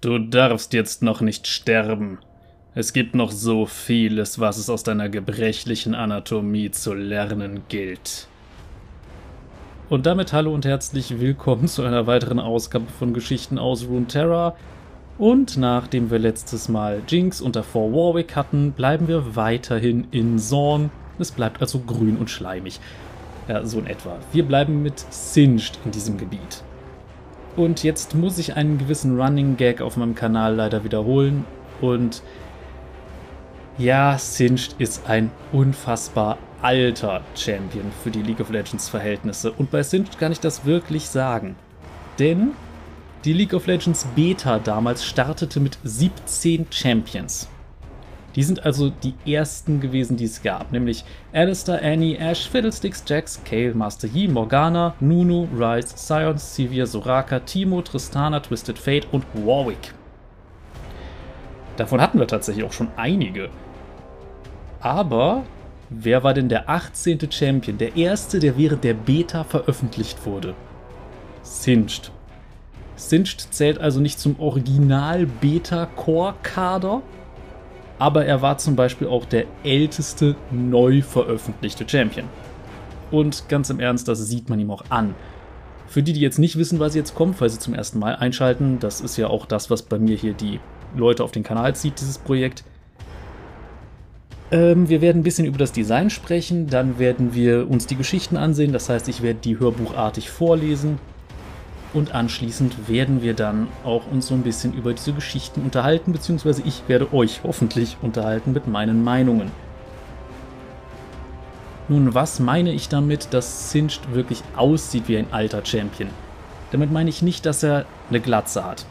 Du darfst jetzt noch nicht sterben. Es gibt noch so vieles, was es aus deiner gebrechlichen Anatomie zu lernen gilt. Und damit hallo und herzlich willkommen zu einer weiteren Ausgabe von Geschichten aus Runeterra. Und nachdem wir letztes Mal Jinx und davor Warwick hatten, bleiben wir weiterhin in Zorn. Es bleibt also grün und schleimig. Ja, so in etwa. Wir bleiben mit Singed in diesem Gebiet. Und jetzt muss ich einen gewissen Running Gag auf meinem Kanal leider wiederholen. Und ja, Singed ist ein unfassbar alter Champion für die League of Legends Verhältnisse. Und bei Singed kann ich das wirklich sagen. Denn die League of Legends Beta damals startete mit 17 Champions. Die sind also die ersten gewesen, die es gab, nämlich Alistair, Annie, Ash, Fiddlesticks, Jax, Kale, Master Yi, Morgana, Nunu, Ryze, Sion, Sivir, Soraka, Timo, Tristana, Twisted Fate und Warwick. Davon hatten wir tatsächlich auch schon einige. Aber wer war denn der 18. Champion? Der erste, der während der Beta veröffentlicht wurde. Singed. Singed zählt also nicht zum Original-Beta-Core-Kader, aber er war zum Beispiel auch der älteste neu veröffentlichte Champion. Und ganz im Ernst, das sieht man ihm auch an. Für die, die jetzt nicht wissen, was jetzt kommt, weil sie zum ersten Mal einschalten, das ist ja auch das, was bei mir hier die Leute auf den Kanal zieht, dieses Projekt. Ähm, wir werden ein bisschen über das Design sprechen, dann werden wir uns die Geschichten ansehen, das heißt, ich werde die hörbuchartig vorlesen und anschließend werden wir dann auch uns so ein bisschen über diese Geschichten unterhalten, beziehungsweise ich werde euch hoffentlich unterhalten mit meinen Meinungen. Nun, was meine ich damit, dass Singed wirklich aussieht wie ein alter Champion? Damit meine ich nicht, dass er eine Glatze hat.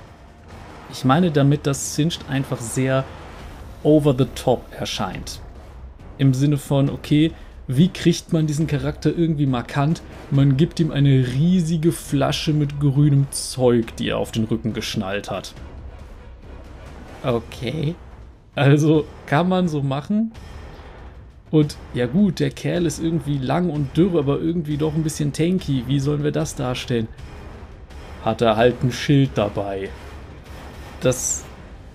Ich meine damit, dass Singed einfach sehr over the top erscheint. Im Sinne von, okay, wie kriegt man diesen Charakter irgendwie markant? Man gibt ihm eine riesige Flasche mit grünem Zeug, die er auf den Rücken geschnallt hat. Okay. Also kann man so machen. Und ja gut, der Kerl ist irgendwie lang und dürr, aber irgendwie doch ein bisschen tanky. Wie sollen wir das darstellen? Hat er halt ein Schild dabei. Das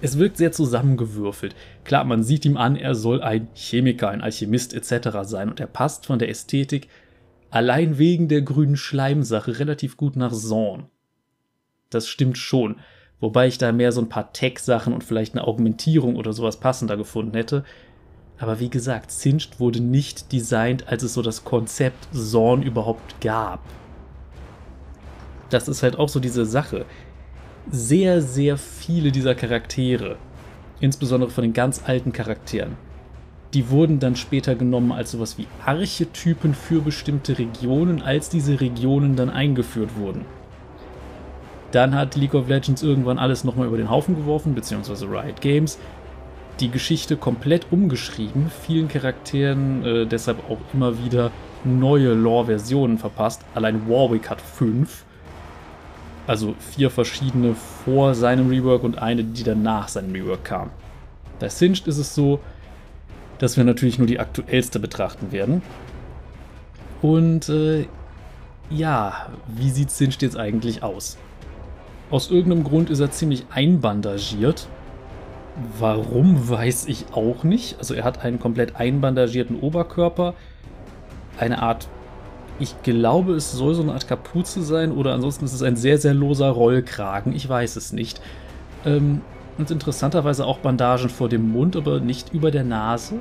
es wirkt sehr zusammengewürfelt. Klar, man sieht ihm an, er soll ein Chemiker, ein Alchemist etc. sein und er passt von der Ästhetik allein wegen der grünen Schleimsache relativ gut nach Zorn. Das stimmt schon, wobei ich da mehr so ein paar Tech-Sachen und vielleicht eine Augmentierung oder sowas passender gefunden hätte. Aber wie gesagt, Singed wurde nicht designt, als es so das Konzept Zorn überhaupt gab. Das ist halt auch so diese Sache sehr, sehr viele dieser Charaktere, insbesondere von den ganz alten Charakteren, die wurden dann später genommen als sowas wie Archetypen für bestimmte Regionen, als diese Regionen dann eingeführt wurden. Dann hat League of Legends irgendwann alles nochmal über den Haufen geworfen, beziehungsweise Riot Games, die Geschichte komplett umgeschrieben, vielen Charakteren äh, deshalb auch immer wieder neue Lore-Versionen verpasst. Allein Warwick hat fünf also vier verschiedene vor seinem Rework und eine, die dann nach seinem Rework kam. Bei Singed ist es so, dass wir natürlich nur die aktuellste betrachten werden. Und äh, ja, wie sieht Singed jetzt eigentlich aus? Aus irgendeinem Grund ist er ziemlich einbandagiert. Warum, weiß ich auch nicht. Also er hat einen komplett einbandagierten Oberkörper, eine Art ich glaube, es soll so eine Art Kapuze sein oder ansonsten ist es ein sehr, sehr loser Rollkragen. Ich weiß es nicht. Ähm, und interessanterweise auch Bandagen vor dem Mund, aber nicht über der Nase.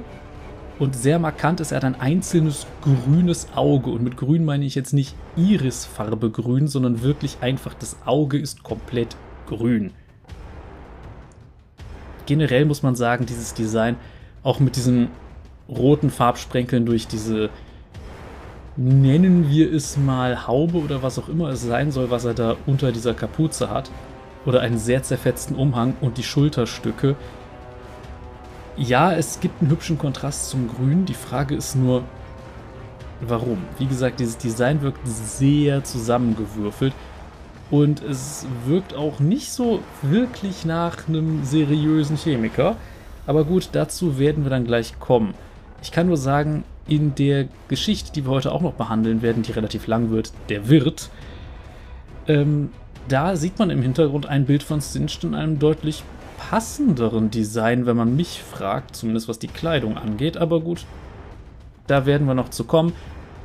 Und sehr markant ist, er hat ein einzelnes grünes Auge. Und mit grün meine ich jetzt nicht Irisfarbe grün, sondern wirklich einfach, das Auge ist komplett grün. Generell muss man sagen, dieses Design, auch mit diesen roten Farbsprenkeln durch diese nennen wir es mal Haube oder was auch immer es sein soll, was er da unter dieser Kapuze hat. Oder einen sehr zerfetzten Umhang und die Schulterstücke. Ja, es gibt einen hübschen Kontrast zum Grün. Die Frage ist nur, warum? Wie gesagt, dieses Design wirkt sehr zusammengewürfelt. Und es wirkt auch nicht so wirklich nach einem seriösen Chemiker. Aber gut, dazu werden wir dann gleich kommen. Ich kann nur sagen, in der Geschichte, die wir heute auch noch behandeln werden, die relativ lang wird, der Wirt, ähm, Da sieht man im Hintergrund ein Bild von Singed in einem deutlich passenderen Design, wenn man mich fragt, zumindest was die Kleidung angeht, aber gut, da werden wir noch zu kommen.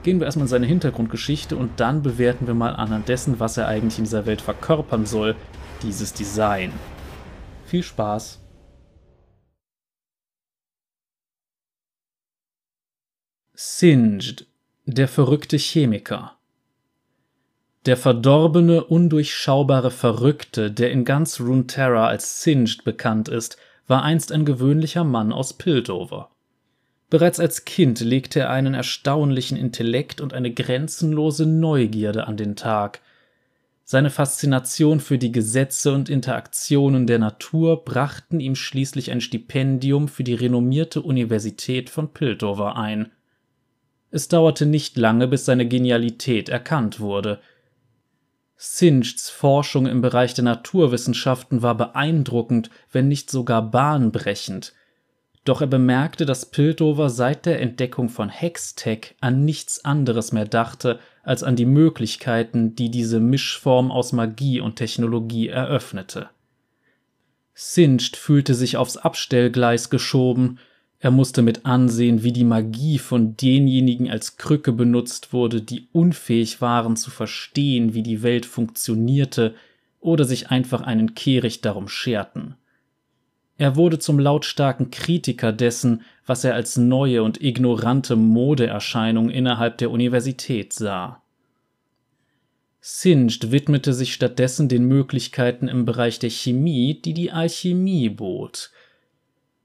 Gehen wir erstmal in seine Hintergrundgeschichte und dann bewerten wir mal anhand dessen, was er eigentlich in dieser Welt verkörpern soll, dieses Design. Viel Spaß! Singed, der verrückte Chemiker. Der verdorbene, undurchschaubare Verrückte, der in ganz Runeterra als Singed bekannt ist, war einst ein gewöhnlicher Mann aus Piltover. Bereits als Kind legte er einen erstaunlichen Intellekt und eine grenzenlose Neugierde an den Tag. Seine Faszination für die Gesetze und Interaktionen der Natur brachten ihm schließlich ein Stipendium für die renommierte Universität von Piltover ein. Es dauerte nicht lange, bis seine Genialität erkannt wurde. Singeds Forschung im Bereich der Naturwissenschaften war beeindruckend, wenn nicht sogar bahnbrechend – doch er bemerkte, dass Piltover seit der Entdeckung von Hextech an nichts anderes mehr dachte als an die Möglichkeiten, die diese Mischform aus Magie und Technologie eröffnete. Singed fühlte sich aufs Abstellgleis geschoben, er musste mit ansehen, wie die Magie von denjenigen als Krücke benutzt wurde, die unfähig waren zu verstehen, wie die Welt funktionierte oder sich einfach einen Kehricht darum scherten. Er wurde zum lautstarken Kritiker dessen, was er als neue und ignorante Modeerscheinung innerhalb der Universität sah. Singed widmete sich stattdessen den Möglichkeiten im Bereich der Chemie, die die Alchemie bot.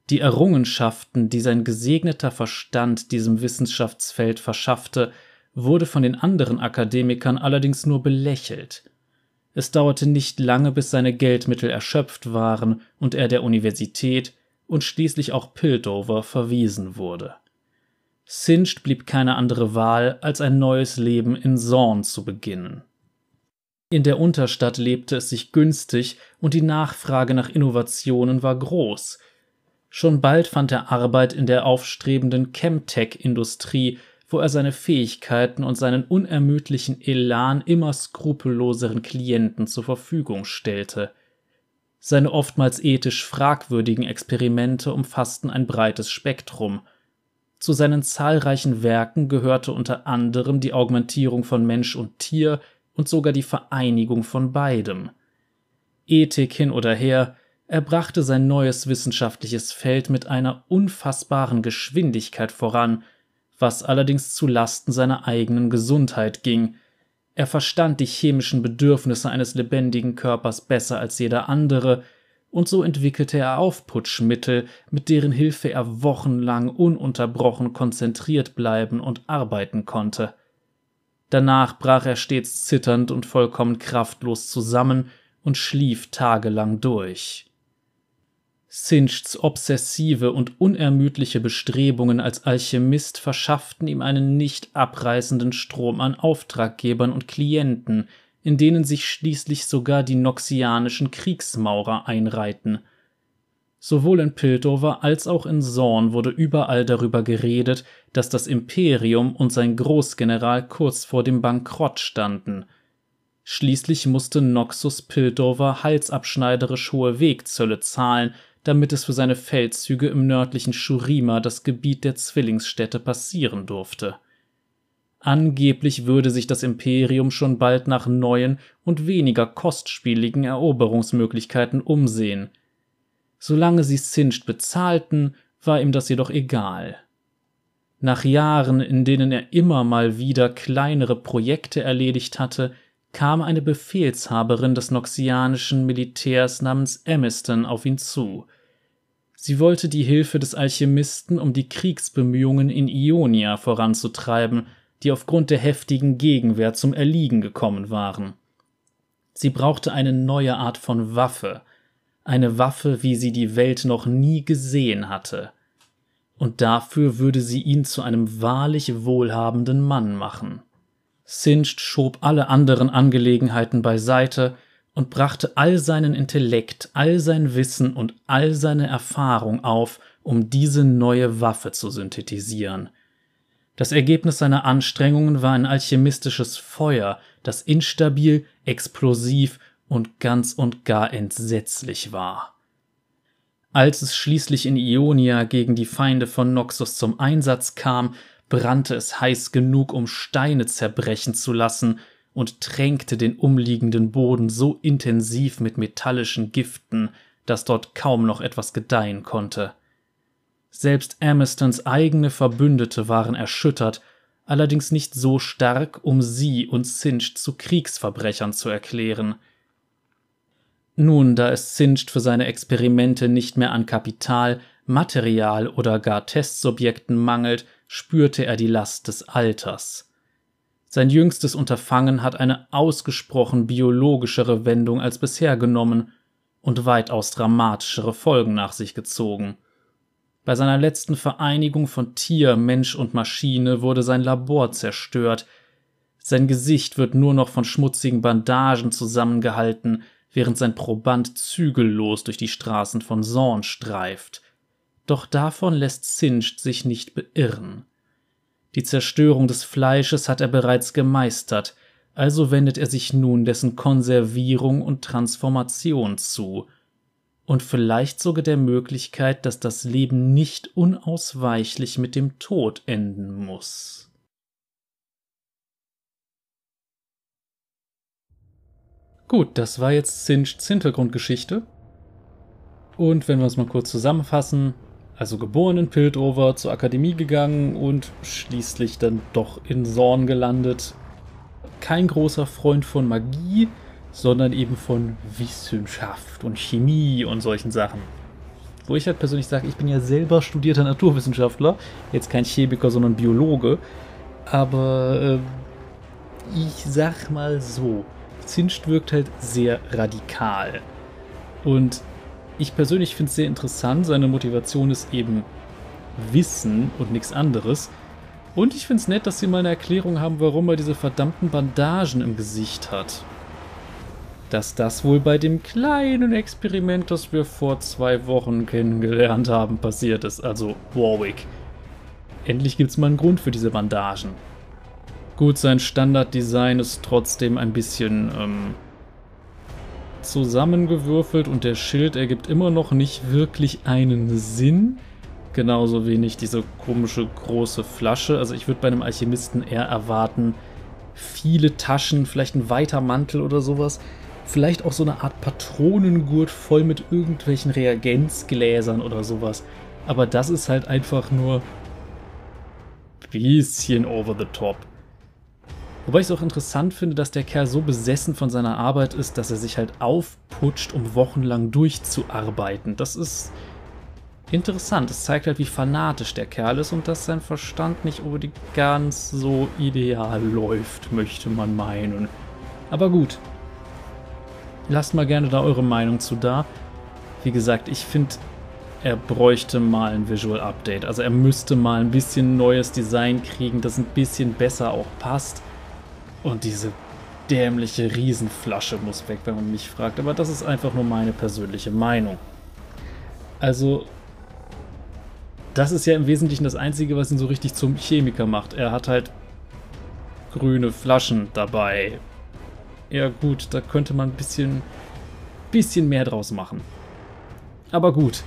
Die Errungenschaften, die sein gesegneter Verstand diesem Wissenschaftsfeld verschaffte, wurde von den anderen Akademikern allerdings nur belächelt. Es dauerte nicht lange, bis seine Geldmittel erschöpft waren und er der Universität und schließlich auch Piltover verwiesen wurde. Singed blieb keine andere Wahl, als ein neues Leben in Zorn zu beginnen. In der Unterstadt lebte es sich günstig und die Nachfrage nach Innovationen war groß. Schon bald fand er Arbeit in der aufstrebenden Chemtech-Industrie wo er seine Fähigkeiten und seinen unermüdlichen Elan immer skrupelloseren Klienten zur Verfügung stellte. Seine oftmals ethisch fragwürdigen Experimente umfassten ein breites Spektrum. Zu seinen zahlreichen Werken gehörte unter anderem die Augmentierung von Mensch und Tier und sogar die Vereinigung von beidem. Ethik hin oder her, er brachte sein neues wissenschaftliches Feld mit einer unfassbaren Geschwindigkeit voran, was allerdings zu Lasten seiner eigenen Gesundheit ging. Er verstand die chemischen Bedürfnisse eines lebendigen Körpers besser als jeder andere, und so entwickelte er Aufputschmittel, mit deren Hilfe er wochenlang ununterbrochen konzentriert bleiben und arbeiten konnte. Danach brach er stets zitternd und vollkommen kraftlos zusammen und schlief tagelang durch. Singeds obsessive und unermüdliche Bestrebungen als Alchemist verschafften ihm einen nicht abreißenden Strom an Auftraggebern und Klienten, in denen sich schließlich sogar die noxianischen Kriegsmaurer einreihten. Sowohl in Piltover als auch in Zorn wurde überall darüber geredet, dass das Imperium und sein Großgeneral kurz vor dem Bankrott standen. Schließlich musste Noxus Piltover halsabschneiderisch hohe Wegzölle zahlen, damit es für seine Feldzüge im nördlichen Shurima das Gebiet der Zwillingsstädte passieren durfte. Angeblich würde sich das Imperium schon bald nach neuen und weniger kostspieligen Eroberungsmöglichkeiten umsehen. Solange sie Singed bezahlten, war ihm das jedoch egal. Nach Jahren, in denen er immer mal wieder kleinere Projekte erledigt hatte, kam eine Befehlshaberin des noxianischen Militärs namens Amiston auf ihn zu. Sie wollte die Hilfe des Alchemisten, um die Kriegsbemühungen in Ionia voranzutreiben, die aufgrund der heftigen Gegenwehr zum Erliegen gekommen waren. Sie brauchte eine neue Art von Waffe, eine Waffe, wie sie die Welt noch nie gesehen hatte. Und dafür würde sie ihn zu einem wahrlich wohlhabenden Mann machen. Singed schob alle anderen Angelegenheiten beiseite und brachte all seinen Intellekt, all sein Wissen und all seine Erfahrung auf, um diese neue Waffe zu synthetisieren. Das Ergebnis seiner Anstrengungen war ein alchemistisches Feuer, das instabil, explosiv und ganz und gar entsetzlich war. Als es schließlich in Ionia gegen die Feinde von Noxus zum Einsatz kam, brannte es heiß genug, um Steine zerbrechen zu lassen, und tränkte den umliegenden Boden so intensiv mit metallischen Giften, dass dort kaum noch etwas gedeihen konnte. Selbst Amistons eigene Verbündete waren erschüttert, allerdings nicht so stark, um sie und Singed zu Kriegsverbrechern zu erklären. Nun, da es Singed für seine Experimente nicht mehr an Kapital, Material oder gar Testsubjekten mangelt, spürte er die Last des Alters. Sein jüngstes Unterfangen hat eine ausgesprochen biologischere Wendung als bisher genommen und weitaus dramatischere Folgen nach sich gezogen. Bei seiner letzten Vereinigung von Tier, Mensch und Maschine wurde sein Labor zerstört. Sein Gesicht wird nur noch von schmutzigen Bandagen zusammengehalten, während sein Proband zügellos durch die Straßen von Zorn streift. Doch davon lässt Singed sich nicht beirren. Die Zerstörung des Fleisches hat er bereits gemeistert, also wendet er sich nun dessen Konservierung und Transformation zu – und vielleicht sogar der Möglichkeit, dass das Leben nicht unausweichlich mit dem Tod enden muss. Gut, das war jetzt Singeds Hintergrundgeschichte. Und wenn wir es mal kurz zusammenfassen, also geboren in Piltover, zur Akademie gegangen und schließlich dann doch in Zorn gelandet. Kein großer Freund von Magie, sondern eben von Wissenschaft und Chemie und solchen Sachen. Wo ich halt persönlich sage, ich bin ja selber studierter Naturwissenschaftler, jetzt kein Chemiker, sondern Biologe, aber äh, ich sag mal so, Zinst wirkt halt sehr radikal. Und ich persönlich finde es sehr interessant, seine Motivation ist eben Wissen und nichts anderes. Und ich finde es nett, dass sie mal eine Erklärung haben, warum er diese verdammten Bandagen im Gesicht hat dass das wohl bei dem kleinen Experiment, das wir vor zwei Wochen kennengelernt haben, passiert ist. Also Warwick. Endlich gibt es mal einen Grund für diese Bandagen. Gut, sein Standarddesign ist trotzdem ein bisschen ähm, zusammengewürfelt und der Schild ergibt immer noch nicht wirklich einen Sinn. Genauso wenig diese komische große Flasche. Also ich würde bei einem Alchemisten eher erwarten, viele Taschen, vielleicht ein weiter Mantel oder sowas. Vielleicht auch so eine Art Patronengurt voll mit irgendwelchen Reagenzgläsern oder sowas. Aber das ist halt einfach nur bisschen over the top. Wobei ich es auch interessant finde, dass der Kerl so besessen von seiner Arbeit ist, dass er sich halt aufputscht, um wochenlang durchzuarbeiten. Das ist interessant. Es zeigt halt, wie fanatisch der Kerl ist und dass sein Verstand nicht unbedingt ganz so ideal läuft, möchte man meinen. Aber gut, Lasst mal gerne da eure Meinung zu da. Wie gesagt, ich finde, er bräuchte mal ein Visual Update. Also er müsste mal ein bisschen neues Design kriegen, das ein bisschen besser auch passt. Und diese dämliche Riesenflasche muss weg, wenn man mich fragt. Aber das ist einfach nur meine persönliche Meinung. Also, das ist ja im Wesentlichen das Einzige, was ihn so richtig zum Chemiker macht. Er hat halt grüne Flaschen dabei ja gut, da könnte man ein bisschen, bisschen mehr draus machen. Aber gut.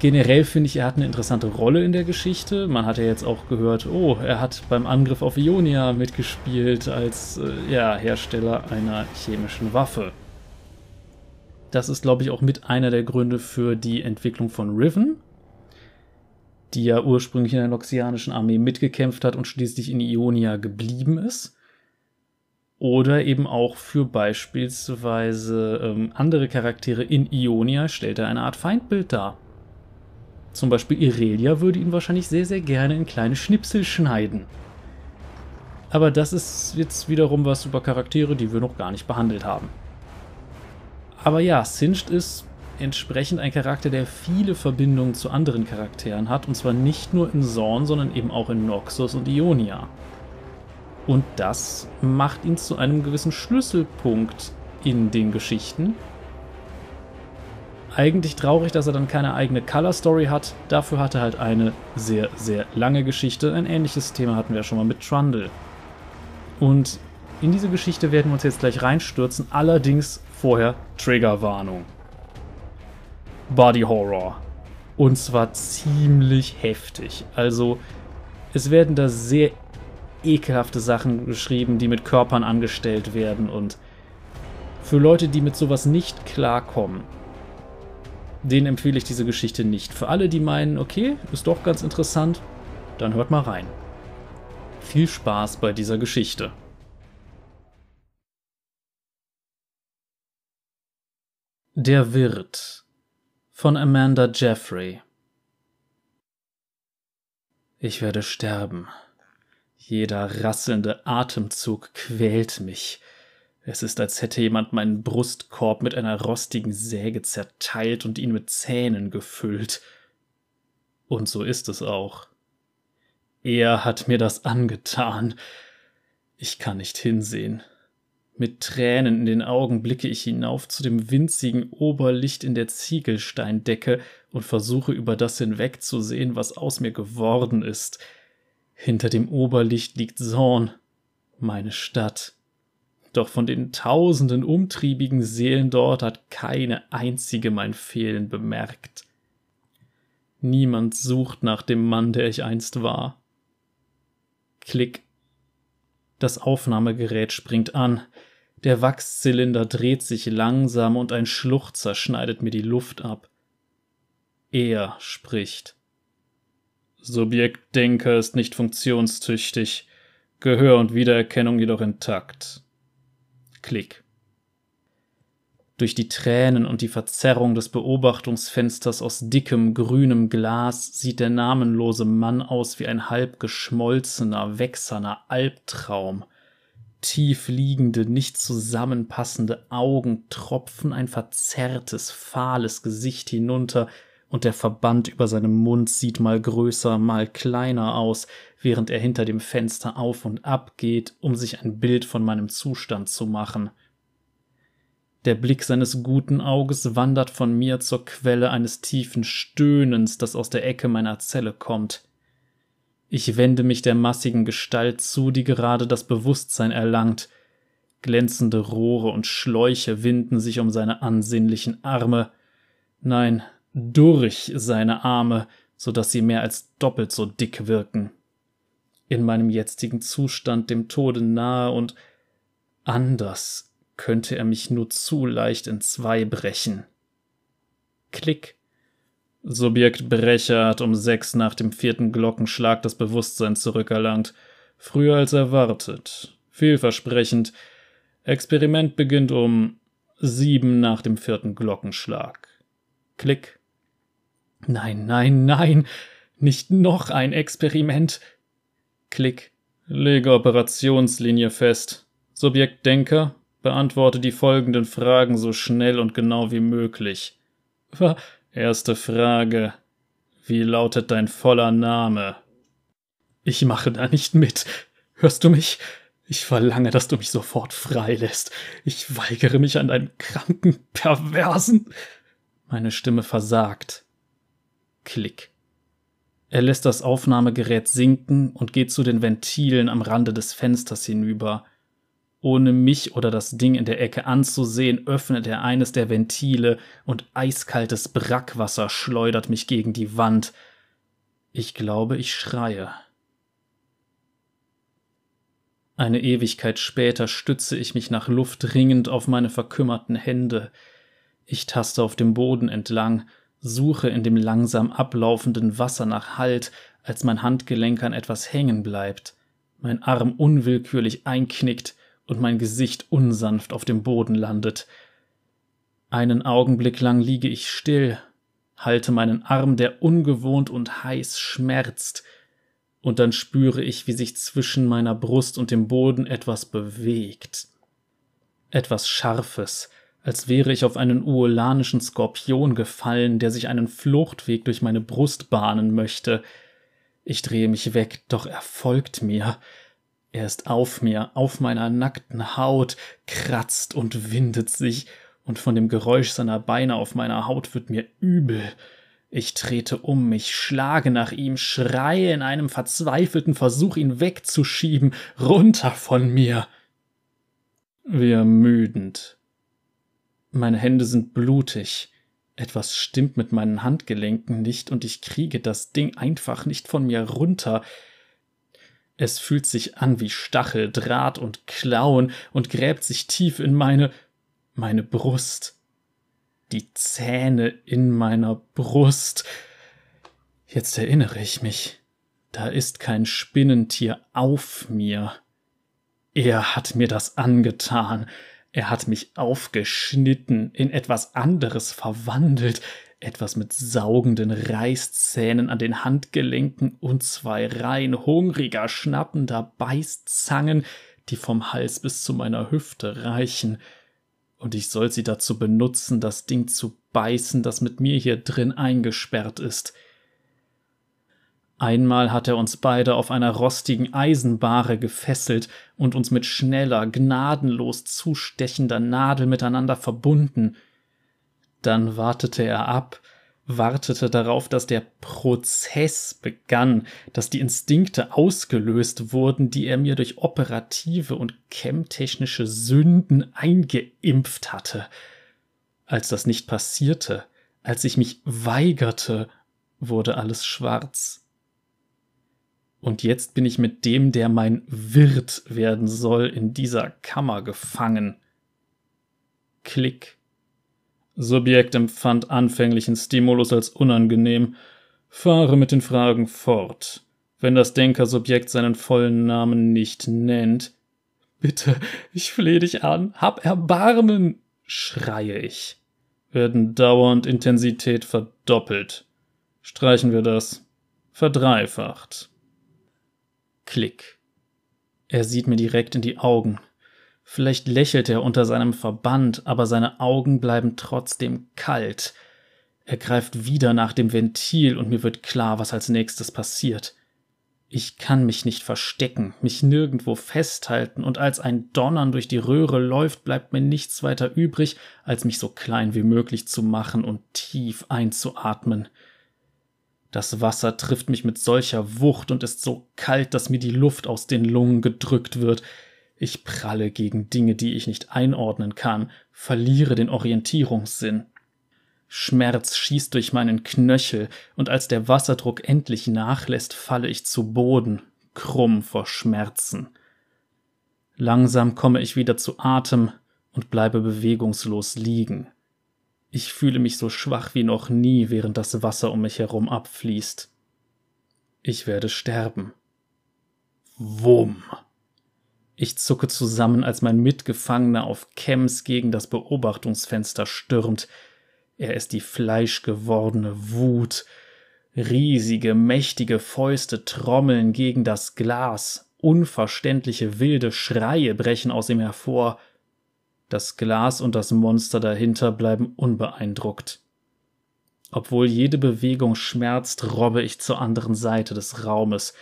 Generell finde ich, er hat eine interessante Rolle in der Geschichte. Man hat ja jetzt auch gehört, oh, er hat beim Angriff auf Ionia mitgespielt als äh, ja, Hersteller einer chemischen Waffe. Das ist, glaube ich, auch mit einer der Gründe für die Entwicklung von Riven, die ja ursprünglich in der Noxianischen Armee mitgekämpft hat und schließlich in Ionia geblieben ist. Oder eben auch für beispielsweise ähm, andere Charaktere in Ionia stellt er eine Art Feindbild dar. Zum Beispiel Irelia würde ihn wahrscheinlich sehr, sehr gerne in kleine Schnipsel schneiden. Aber das ist jetzt wiederum was über Charaktere, die wir noch gar nicht behandelt haben. Aber ja, Singed ist entsprechend ein Charakter, der viele Verbindungen zu anderen Charakteren hat, und zwar nicht nur in Zorn, sondern eben auch in Noxus und Ionia. Und das macht ihn zu einem gewissen Schlüsselpunkt in den Geschichten. Eigentlich traurig, dass er dann keine eigene Color Story hat. Dafür hat er halt eine sehr, sehr lange Geschichte. Ein ähnliches Thema hatten wir ja schon mal mit Trundle. Und In diese Geschichte werden wir uns jetzt gleich reinstürzen, allerdings vorher Triggerwarnung. Body Horror. Und zwar ziemlich heftig. Also, es werden da sehr ekelhafte Sachen geschrieben, die mit Körpern angestellt werden. Und für Leute, die mit sowas nicht klarkommen, denen empfehle ich diese Geschichte nicht. Für alle, die meinen, okay, ist doch ganz interessant, dann hört mal rein. Viel Spaß bei dieser Geschichte. Der Wirt von Amanda Jeffrey Ich werde sterben. Jeder rasselnde Atemzug quält mich. Es ist, als hätte jemand meinen Brustkorb mit einer rostigen Säge zerteilt und ihn mit Zähnen gefüllt. Und so ist es auch. Er hat mir das angetan. Ich kann nicht hinsehen. Mit Tränen in den Augen blicke ich hinauf zu dem winzigen Oberlicht in der Ziegelsteindecke und versuche über das hinwegzusehen, was aus mir geworden ist. Hinter dem Oberlicht liegt Zorn, meine Stadt. Doch von den tausenden umtriebigen Seelen dort hat keine einzige mein Fehlen bemerkt. Niemand sucht nach dem Mann, der ich einst war. Klick. Das Aufnahmegerät springt an. Der Wachszylinder dreht sich langsam und ein Schluchzer schneidet mir die Luft ab. Er spricht. Subjektdenker ist nicht funktionstüchtig, Gehör und Wiedererkennung jedoch intakt. Klick. Durch die Tränen und die Verzerrung des Beobachtungsfensters aus dickem grünem Glas sieht der namenlose Mann aus wie ein halb geschmolzener, wächserner Albtraum – tief liegende, nicht zusammenpassende Augen tropfen ein verzerrtes, fahles Gesicht hinunter, und der Verband über seinem Mund sieht mal größer, mal kleiner aus, während er hinter dem Fenster auf und ab geht, um sich ein Bild von meinem Zustand zu machen. Der Blick seines guten Auges wandert von mir zur Quelle eines tiefen Stöhnens, das aus der Ecke meiner Zelle kommt. Ich wende mich der massigen Gestalt zu, die gerade das Bewusstsein erlangt. Glänzende Rohre und Schläuche winden sich um seine ansehnlichen Arme. Nein, durch seine Arme, so dass sie mehr als doppelt so dick wirken. In meinem jetzigen Zustand dem Tode nahe und anders könnte er mich nur zu leicht in zwei brechen. Klick. Subjekt Brecher hat um sechs nach dem vierten Glockenschlag das Bewusstsein zurückerlangt. Früher als erwartet. Vielversprechend. Experiment beginnt um sieben nach dem vierten Glockenschlag. Klick. Nein, nein, nein. Nicht noch ein Experiment. Klick. Lege Operationslinie fest. Subjekt Denker, beantworte die folgenden Fragen so schnell und genau wie möglich. Erste Frage. Wie lautet dein voller Name? Ich mache da nicht mit. Hörst du mich? Ich verlange, dass du mich sofort freilässt. Ich weigere mich an deinem kranken, perversen. Meine Stimme versagt. Klick. Er lässt das Aufnahmegerät sinken und geht zu den Ventilen am Rande des Fensters hinüber. Ohne mich oder das Ding in der Ecke anzusehen, öffnet er eines der Ventile und eiskaltes Brackwasser schleudert mich gegen die Wand. Ich glaube, ich schreie. Eine Ewigkeit später stütze ich mich nach Luft ringend auf meine verkümmerten Hände. Ich taste auf dem Boden entlang, suche in dem langsam ablaufenden Wasser nach Halt, als mein Handgelenk an etwas hängen bleibt, mein Arm unwillkürlich einknickt, und mein Gesicht unsanft auf dem Boden landet. Einen Augenblick lang liege ich still, halte meinen Arm, der ungewohnt und heiß schmerzt, und dann spüre ich, wie sich zwischen meiner Brust und dem Boden etwas bewegt. Etwas Scharfes, als wäre ich auf einen uolanischen Skorpion gefallen, der sich einen Fluchtweg durch meine Brust bahnen möchte. Ich drehe mich weg, doch er folgt mir. Er ist auf mir, auf meiner nackten Haut, kratzt und windet sich, und von dem Geräusch seiner Beine auf meiner Haut wird mir übel. Ich trete um mich, schlage nach ihm, schreie in einem verzweifelten Versuch, ihn wegzuschieben, runter von mir. wie ermüdend. Meine Hände sind blutig. Etwas stimmt mit meinen Handgelenken nicht und ich kriege das Ding einfach nicht von mir runter. Es fühlt sich an wie Stachel, Draht und Klauen und gräbt sich tief in meine, meine Brust. Die Zähne in meiner Brust. Jetzt erinnere ich mich. Da ist kein Spinnentier auf mir. Er hat mir das angetan. Er hat mich aufgeschnitten, in etwas anderes verwandelt, etwas mit saugenden Reißzähnen an den Handgelenken und zwei Reihen hungriger, schnappender Beißzangen, die vom Hals bis zu meiner Hüfte reichen. Und ich soll sie dazu benutzen, das Ding zu beißen, das mit mir hier drin eingesperrt ist. Einmal hat er uns beide auf einer rostigen Eisenbahre gefesselt und uns mit schneller, gnadenlos zustechender Nadel miteinander verbunden. Dann wartete er ab, wartete darauf, dass der Prozess begann, dass die Instinkte ausgelöst wurden, die er mir durch operative und chemtechnische Sünden eingeimpft hatte. Als das nicht passierte, als ich mich weigerte, wurde alles schwarz. Und jetzt bin ich mit dem, der mein Wirt werden soll, in dieser Kammer gefangen. Klick. Subjekt empfand anfänglichen Stimulus als unangenehm. Fahre mit den Fragen fort. Wenn das Denkersubjekt seinen vollen Namen nicht nennt. Bitte, ich flehe dich an, hab Erbarmen, schreie ich. Werden dauernd Intensität verdoppelt. Streichen wir das. Verdreifacht. Klick. Er sieht mir direkt in die Augen. Vielleicht lächelt er unter seinem Verband, aber seine Augen bleiben trotzdem kalt. Er greift wieder nach dem Ventil und mir wird klar, was als nächstes passiert. Ich kann mich nicht verstecken, mich nirgendwo festhalten, und als ein Donnern durch die Röhre läuft, bleibt mir nichts weiter übrig, als mich so klein wie möglich zu machen und tief einzuatmen. Das Wasser trifft mich mit solcher Wucht und ist so kalt, dass mir die Luft aus den Lungen gedrückt wird. Ich pralle gegen Dinge, die ich nicht einordnen kann, verliere den Orientierungssinn. Schmerz schießt durch meinen Knöchel, und als der Wasserdruck endlich nachlässt, falle ich zu Boden, krumm vor Schmerzen. Langsam komme ich wieder zu Atem und bleibe bewegungslos liegen. Ich fühle mich so schwach wie noch nie, während das Wasser um mich herum abfließt. Ich werde sterben. Wumm. Ich zucke zusammen, als mein Mitgefangener auf Kems gegen das Beobachtungsfenster stürmt. Er ist die fleischgewordene Wut. Riesige, mächtige Fäuste trommeln gegen das Glas. Unverständliche wilde Schreie brechen aus ihm hervor. Das Glas und das Monster dahinter bleiben unbeeindruckt. Obwohl jede Bewegung schmerzt, robbe ich zur anderen Seite des Raumes,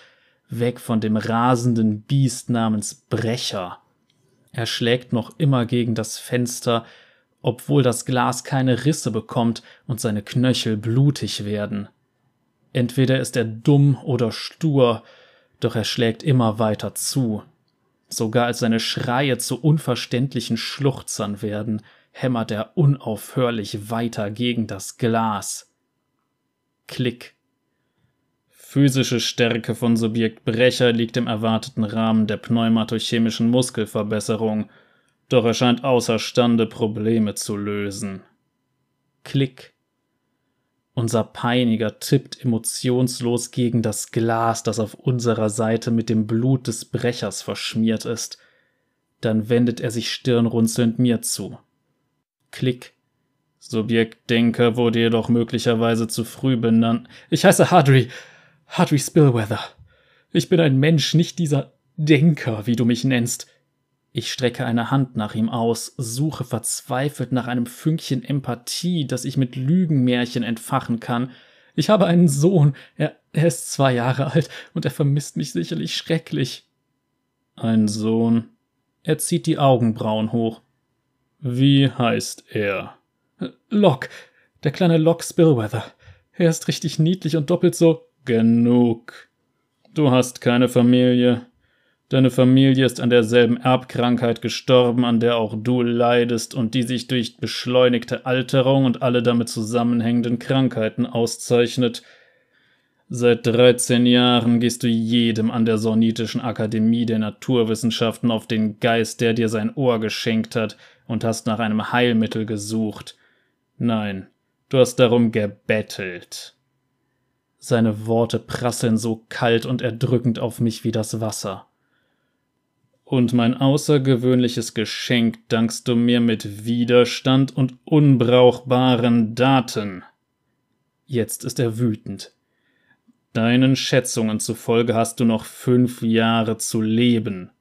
weg von dem rasenden Biest namens Brecher. Er schlägt noch immer gegen das Fenster, obwohl das Glas keine Risse bekommt und seine Knöchel blutig werden. Entweder ist er dumm oder stur, doch er schlägt immer weiter zu. Sogar als seine Schreie zu unverständlichen Schluchzern werden, hämmert er unaufhörlich weiter gegen das Glas. Klick. Physische Stärke von Subjekt Brecher liegt im erwarteten Rahmen der pneumatochemischen Muskelverbesserung, doch er scheint außerstande, Probleme zu lösen. Klick. Unser Peiniger tippt emotionslos gegen das Glas, das auf unserer Seite mit dem Blut des Brechers verschmiert ist. Dann wendet er sich stirnrunzelnd mir zu. Klick. Subjekt Denker wurde jedoch möglicherweise zu früh benannt. Ich heiße Hadri. Hadri Spillweather. Ich bin ein Mensch, nicht dieser Denker, wie du mich nennst. Ich strecke eine Hand nach ihm aus, suche verzweifelt nach einem Fünkchen Empathie, das ich mit Lügenmärchen entfachen kann. Ich habe einen Sohn, er, er ist zwei Jahre alt und er vermisst mich sicherlich schrecklich. Ein Sohn. Er zieht die Augenbrauen hoch. Wie heißt er? Locke, der kleine Locke Spillweather. Er ist richtig niedlich und doppelt so. Genug. Du hast keine Familie. Deine Familie ist an derselben Erbkrankheit gestorben, an der auch du leidest und die sich durch beschleunigte Alterung und alle damit zusammenhängenden Krankheiten auszeichnet. Seit 13 Jahren gehst du jedem an der Sornitischen Akademie der Naturwissenschaften auf den Geist, der dir sein Ohr geschenkt hat, und hast nach einem Heilmittel gesucht. Nein, du hast darum gebettelt. Seine Worte prasseln so kalt und erdrückend auf mich wie das Wasser und mein außergewöhnliches Geschenk dankst du mir mit Widerstand und unbrauchbaren Daten. Jetzt ist er wütend. Deinen Schätzungen zufolge hast du noch fünf Jahre zu leben.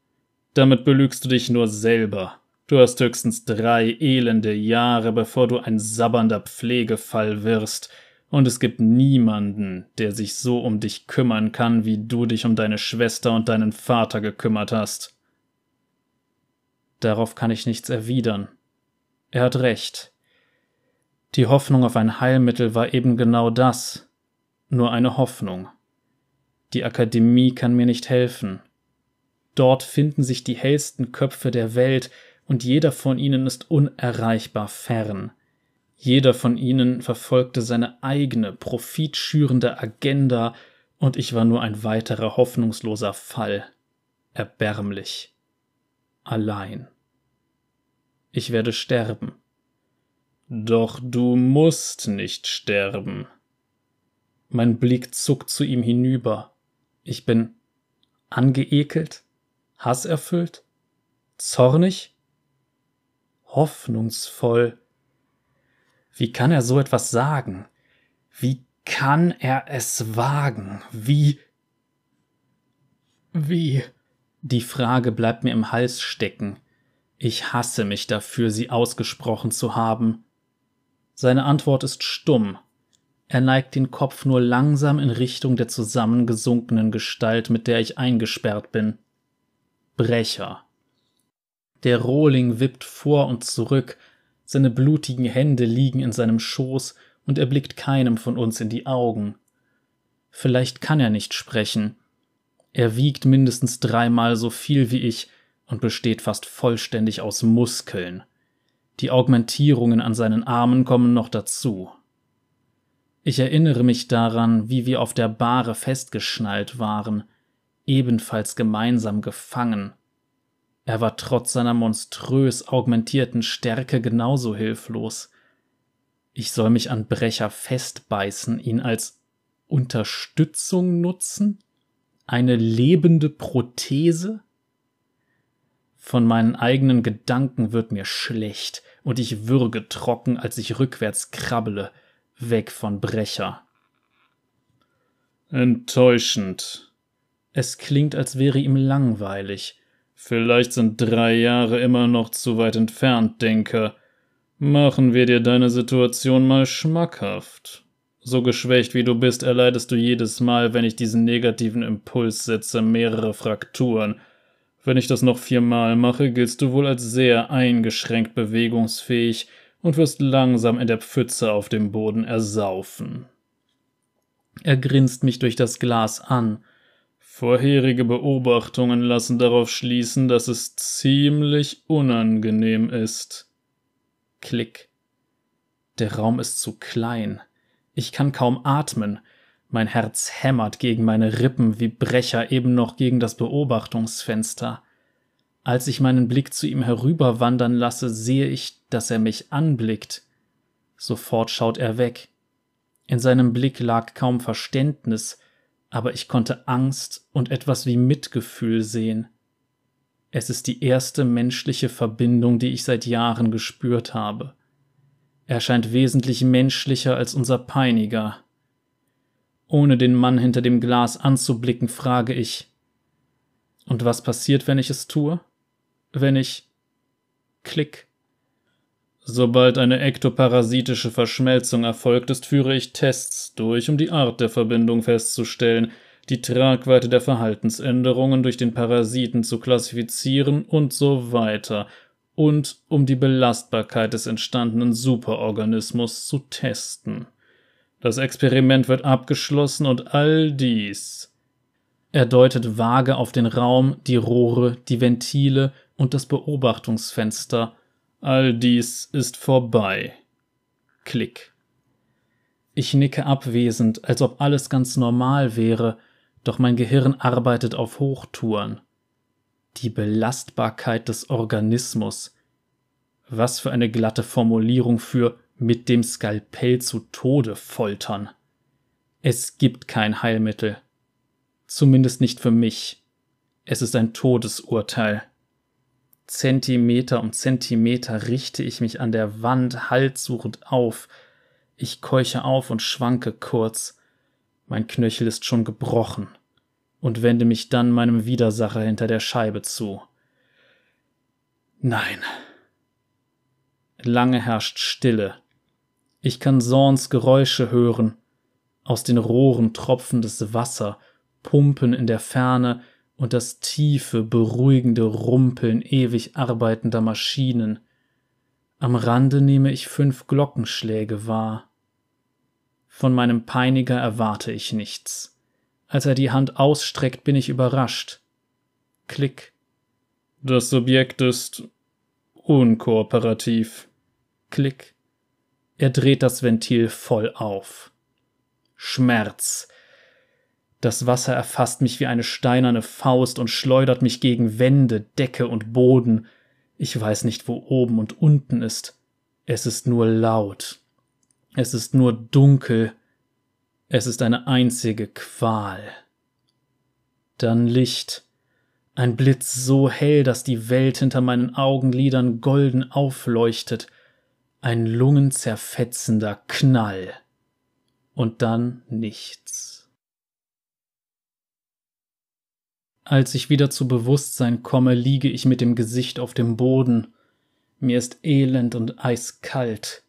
Damit belügst du dich nur selber. Du hast höchstens drei elende Jahre, bevor du ein sabbernder Pflegefall wirst, und es gibt niemanden, der sich so um dich kümmern kann, wie du dich um deine Schwester und deinen Vater gekümmert hast. Darauf kann ich nichts erwidern. Er hat recht. Die Hoffnung auf ein Heilmittel war eben genau das, nur eine Hoffnung. Die Akademie kann mir nicht helfen. Dort finden sich die hellsten Köpfe der Welt, und jeder von ihnen ist unerreichbar fern. Jeder von ihnen verfolgte seine eigene, profitschürende Agenda, und ich war nur ein weiterer hoffnungsloser Fall. Erbärmlich allein. Ich werde sterben. Doch du musst nicht sterben. Mein Blick zuckt zu ihm hinüber. Ich bin angeekelt, hasserfüllt, zornig, hoffnungsvoll. Wie kann er so etwas sagen? Wie kann er es wagen? Wie. Wie. Die Frage bleibt mir im Hals stecken. Ich hasse mich dafür, sie ausgesprochen zu haben. Seine Antwort ist stumm. Er neigt den Kopf nur langsam in Richtung der zusammengesunkenen Gestalt, mit der ich eingesperrt bin. Brecher. Der Rohling wippt vor und zurück, seine blutigen Hände liegen in seinem Schoß, und er blickt keinem von uns in die Augen. Vielleicht kann er nicht sprechen, er wiegt mindestens dreimal so viel wie ich und besteht fast vollständig aus Muskeln. Die Augmentierungen an seinen Armen kommen noch dazu. Ich erinnere mich daran, wie wir auf der Bahre festgeschnallt waren, ebenfalls gemeinsam gefangen. Er war trotz seiner monströs augmentierten Stärke genauso hilflos. Ich soll mich an Brecher festbeißen, ihn als Unterstützung nutzen? eine lebende Prothese? Von meinen eigenen Gedanken wird mir schlecht und ich würge trocken, als ich rückwärts krabbele, weg von Brecher. Enttäuschend. Es klingt, als wäre ihm langweilig. Vielleicht sind drei Jahre immer noch zu weit entfernt, Denker. Machen wir dir deine Situation mal schmackhaft. So geschwächt wie du bist, erleidest du jedes Mal, wenn ich diesen negativen Impuls setze, mehrere Frakturen. Wenn ich das noch viermal mache, giltst du wohl als sehr eingeschränkt bewegungsfähig und wirst langsam in der Pfütze auf dem Boden ersaufen. Er grinst mich durch das Glas an. Vorherige Beobachtungen lassen darauf schließen, dass es ziemlich unangenehm ist. Klick. Der Raum ist zu klein. Ich kann kaum atmen. Mein Herz hämmert gegen meine Rippen wie Brecher eben noch gegen das Beobachtungsfenster. Als ich meinen Blick zu ihm herüberwandern lasse, sehe ich, dass er mich anblickt. Sofort schaut er weg. In seinem Blick lag kaum Verständnis, aber ich konnte Angst und etwas wie Mitgefühl sehen. Es ist die erste menschliche Verbindung, die ich seit Jahren gespürt habe. Er scheint wesentlich menschlicher als unser Peiniger. Ohne den Mann hinter dem Glas anzublicken, frage ich Und was passiert, wenn ich es tue? Wenn ich Klick. Sobald eine ektoparasitische Verschmelzung erfolgt ist, führe ich Tests durch, um die Art der Verbindung festzustellen, die Tragweite der Verhaltensänderungen durch den Parasiten zu klassifizieren und so weiter, und um die Belastbarkeit des entstandenen Superorganismus zu testen. Das Experiment wird abgeschlossen und all dies. Er deutet vage auf den Raum, die Rohre, die Ventile und das Beobachtungsfenster. All dies ist vorbei. Klick. Ich nicke abwesend, als ob alles ganz normal wäre, doch mein Gehirn arbeitet auf Hochtouren. Die Belastbarkeit des Organismus. Was für eine glatte Formulierung für mit dem Skalpell zu Tode foltern. Es gibt kein Heilmittel. Zumindest nicht für mich. Es ist ein Todesurteil. Zentimeter um Zentimeter richte ich mich an der Wand halssuchend auf. Ich keuche auf und schwanke kurz. Mein Knöchel ist schon gebrochen und wende mich dann meinem Widersacher hinter der Scheibe zu. Nein. Lange herrscht Stille. Ich kann Sorns Geräusche hören. Aus den Rohren tropfendes Wasser, Pumpen in der Ferne und das tiefe, beruhigende Rumpeln ewig arbeitender Maschinen. Am Rande nehme ich fünf Glockenschläge wahr. Von meinem Peiniger erwarte ich nichts. Als er die Hand ausstreckt, bin ich überrascht. Klick. Das Subjekt ist unkooperativ. Klick. Er dreht das Ventil voll auf. Schmerz. Das Wasser erfasst mich wie eine steinerne Faust und schleudert mich gegen Wände, Decke und Boden. Ich weiß nicht, wo oben und unten ist. Es ist nur laut. Es ist nur dunkel. Es ist eine einzige Qual. Dann Licht. Ein Blitz so hell, dass die Welt hinter meinen Augenlidern golden aufleuchtet. Ein lungenzerfetzender Knall. Und dann nichts. Als ich wieder zu Bewusstsein komme, liege ich mit dem Gesicht auf dem Boden. Mir ist elend und eiskalt.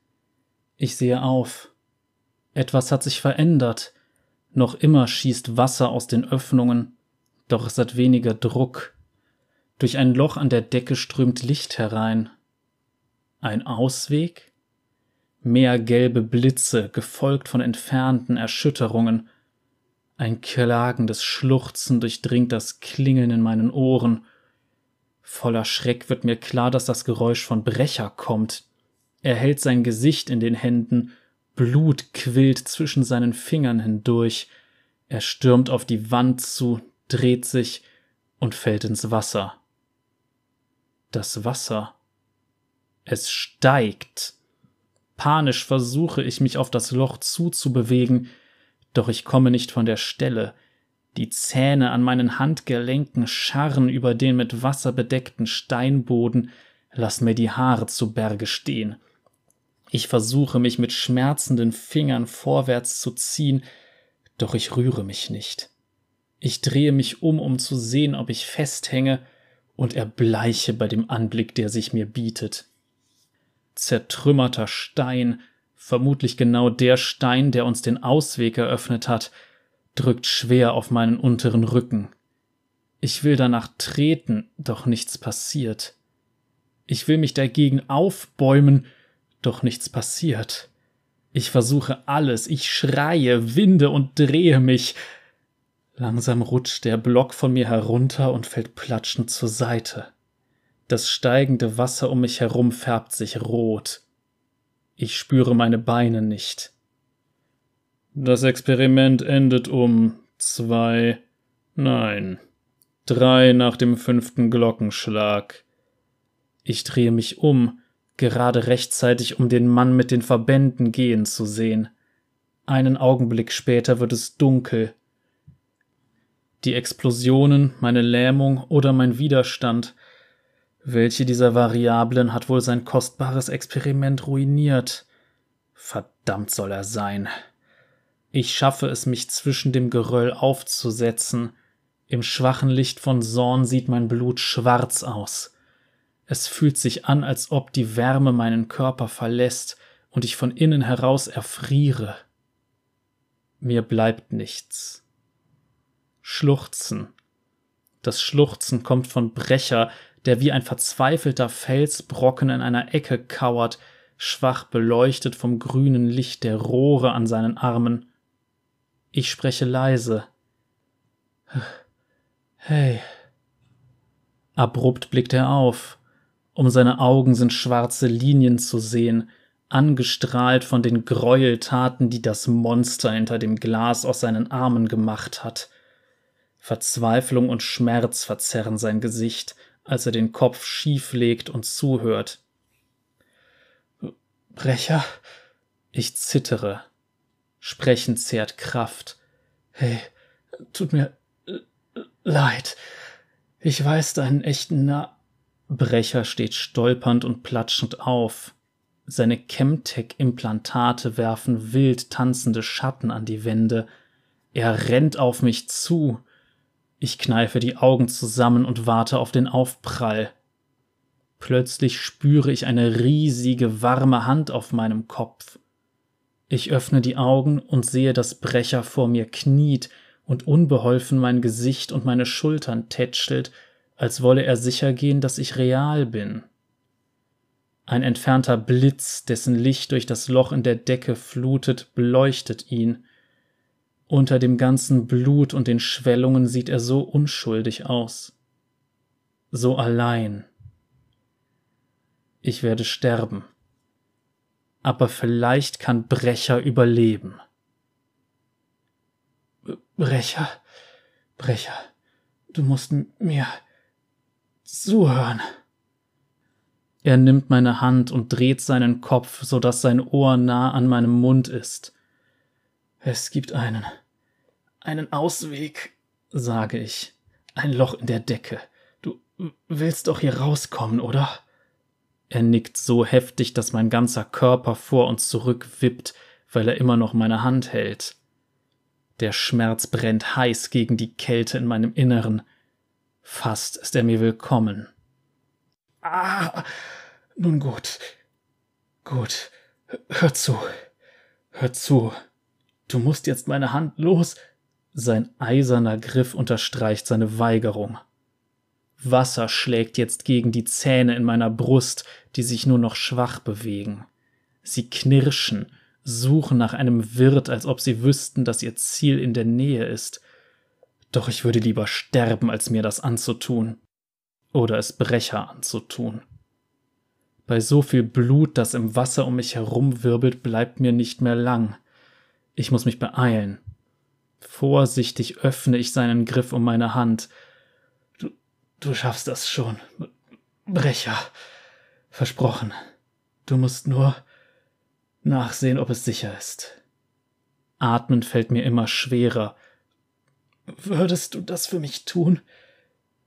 Ich sehe auf. Etwas hat sich verändert. Noch immer schießt Wasser aus den Öffnungen, doch es hat weniger Druck. Durch ein Loch an der Decke strömt Licht herein. Ein Ausweg? Mehr gelbe Blitze, gefolgt von entfernten Erschütterungen. Ein klagendes Schluchzen durchdringt das Klingeln in meinen Ohren. Voller Schreck wird mir klar, dass das Geräusch von Brecher kommt. Er hält sein Gesicht in den Händen, Blut quillt zwischen seinen Fingern hindurch. Er stürmt auf die Wand zu, dreht sich und fällt ins Wasser. Das Wasser. Es steigt. Panisch versuche ich mich auf das Loch zuzubewegen, doch ich komme nicht von der Stelle. Die Zähne an meinen Handgelenken scharren über den mit Wasser bedeckten Steinboden, lassen mir die Haare zu Berge stehen. Ich versuche mich mit schmerzenden Fingern vorwärts zu ziehen, doch ich rühre mich nicht. Ich drehe mich um, um zu sehen, ob ich festhänge, und erbleiche bei dem Anblick, der sich mir bietet. Zertrümmerter Stein, vermutlich genau der Stein, der uns den Ausweg eröffnet hat, drückt schwer auf meinen unteren Rücken. Ich will danach treten, doch nichts passiert. Ich will mich dagegen aufbäumen, doch nichts passiert. Ich versuche alles, ich schreie, winde und drehe mich. Langsam rutscht der Block von mir herunter und fällt platschend zur Seite. Das steigende Wasser um mich herum färbt sich rot. Ich spüre meine Beine nicht. Das Experiment endet um zwei, nein, drei nach dem fünften Glockenschlag. Ich drehe mich um, gerade rechtzeitig, um den Mann mit den Verbänden gehen zu sehen. Einen Augenblick später wird es dunkel. Die Explosionen, meine Lähmung oder mein Widerstand welche dieser Variablen hat wohl sein kostbares Experiment ruiniert? Verdammt soll er sein. Ich schaffe es, mich zwischen dem Geröll aufzusetzen. Im schwachen Licht von Sorn sieht mein Blut schwarz aus. Es fühlt sich an, als ob die Wärme meinen Körper verlässt und ich von innen heraus erfriere. Mir bleibt nichts. Schluchzen. Das Schluchzen kommt von Brecher, der wie ein verzweifelter Felsbrocken in einer Ecke kauert, schwach beleuchtet vom grünen Licht der Rohre an seinen Armen. Ich spreche leise. Hey. Abrupt blickt er auf. Um seine Augen sind schwarze Linien zu sehen, angestrahlt von den Gräueltaten, die das Monster hinter dem Glas aus seinen Armen gemacht hat. Verzweiflung und Schmerz verzerren sein Gesicht, als er den Kopf schief legt und zuhört. Brecher? Ich zittere. Sprechen zehrt Kraft. Hey, tut mir leid. Ich weiß deinen echten Na. Brecher steht stolpernd und platschend auf. Seine Chemtech-Implantate werfen wild tanzende Schatten an die Wände. Er rennt auf mich zu. Ich kneife die Augen zusammen und warte auf den Aufprall. Plötzlich spüre ich eine riesige, warme Hand auf meinem Kopf. Ich öffne die Augen und sehe, dass Brecher vor mir kniet und unbeholfen mein Gesicht und meine Schultern tätschelt, als wolle er sicher gehen, dass ich real bin. Ein entfernter Blitz, dessen Licht durch das Loch in der Decke flutet, beleuchtet ihn. Unter dem ganzen Blut und den Schwellungen sieht er so unschuldig aus. So allein. Ich werde sterben. Aber vielleicht kann Brecher überleben. Brecher, Brecher, du musst mir zuhören. Er nimmt meine Hand und dreht seinen Kopf, so dass sein Ohr nah an meinem Mund ist. Es gibt einen, einen Ausweg, sage ich. Ein Loch in der Decke. Du willst doch hier rauskommen, oder? Er nickt so heftig, dass mein ganzer Körper vor und zurück wippt, weil er immer noch meine Hand hält. Der Schmerz brennt heiß gegen die Kälte in meinem Inneren. Fast ist er mir willkommen. Ah, nun gut. Gut. Hör zu. Hör zu. Du musst jetzt meine Hand los. Sein eiserner Griff unterstreicht seine Weigerung. Wasser schlägt jetzt gegen die Zähne in meiner Brust, die sich nur noch schwach bewegen. Sie knirschen, suchen nach einem Wirt, als ob sie wüssten, dass ihr Ziel in der Nähe ist. Doch ich würde lieber sterben, als mir das anzutun. Oder es Brecher anzutun. Bei so viel Blut, das im Wasser um mich herumwirbelt, bleibt mir nicht mehr lang. Ich muss mich beeilen. Vorsichtig öffne ich seinen Griff um meine Hand. Du, du schaffst das schon. Brecher. Versprochen. Du musst nur nachsehen, ob es sicher ist. Atmen fällt mir immer schwerer. Würdest du das für mich tun?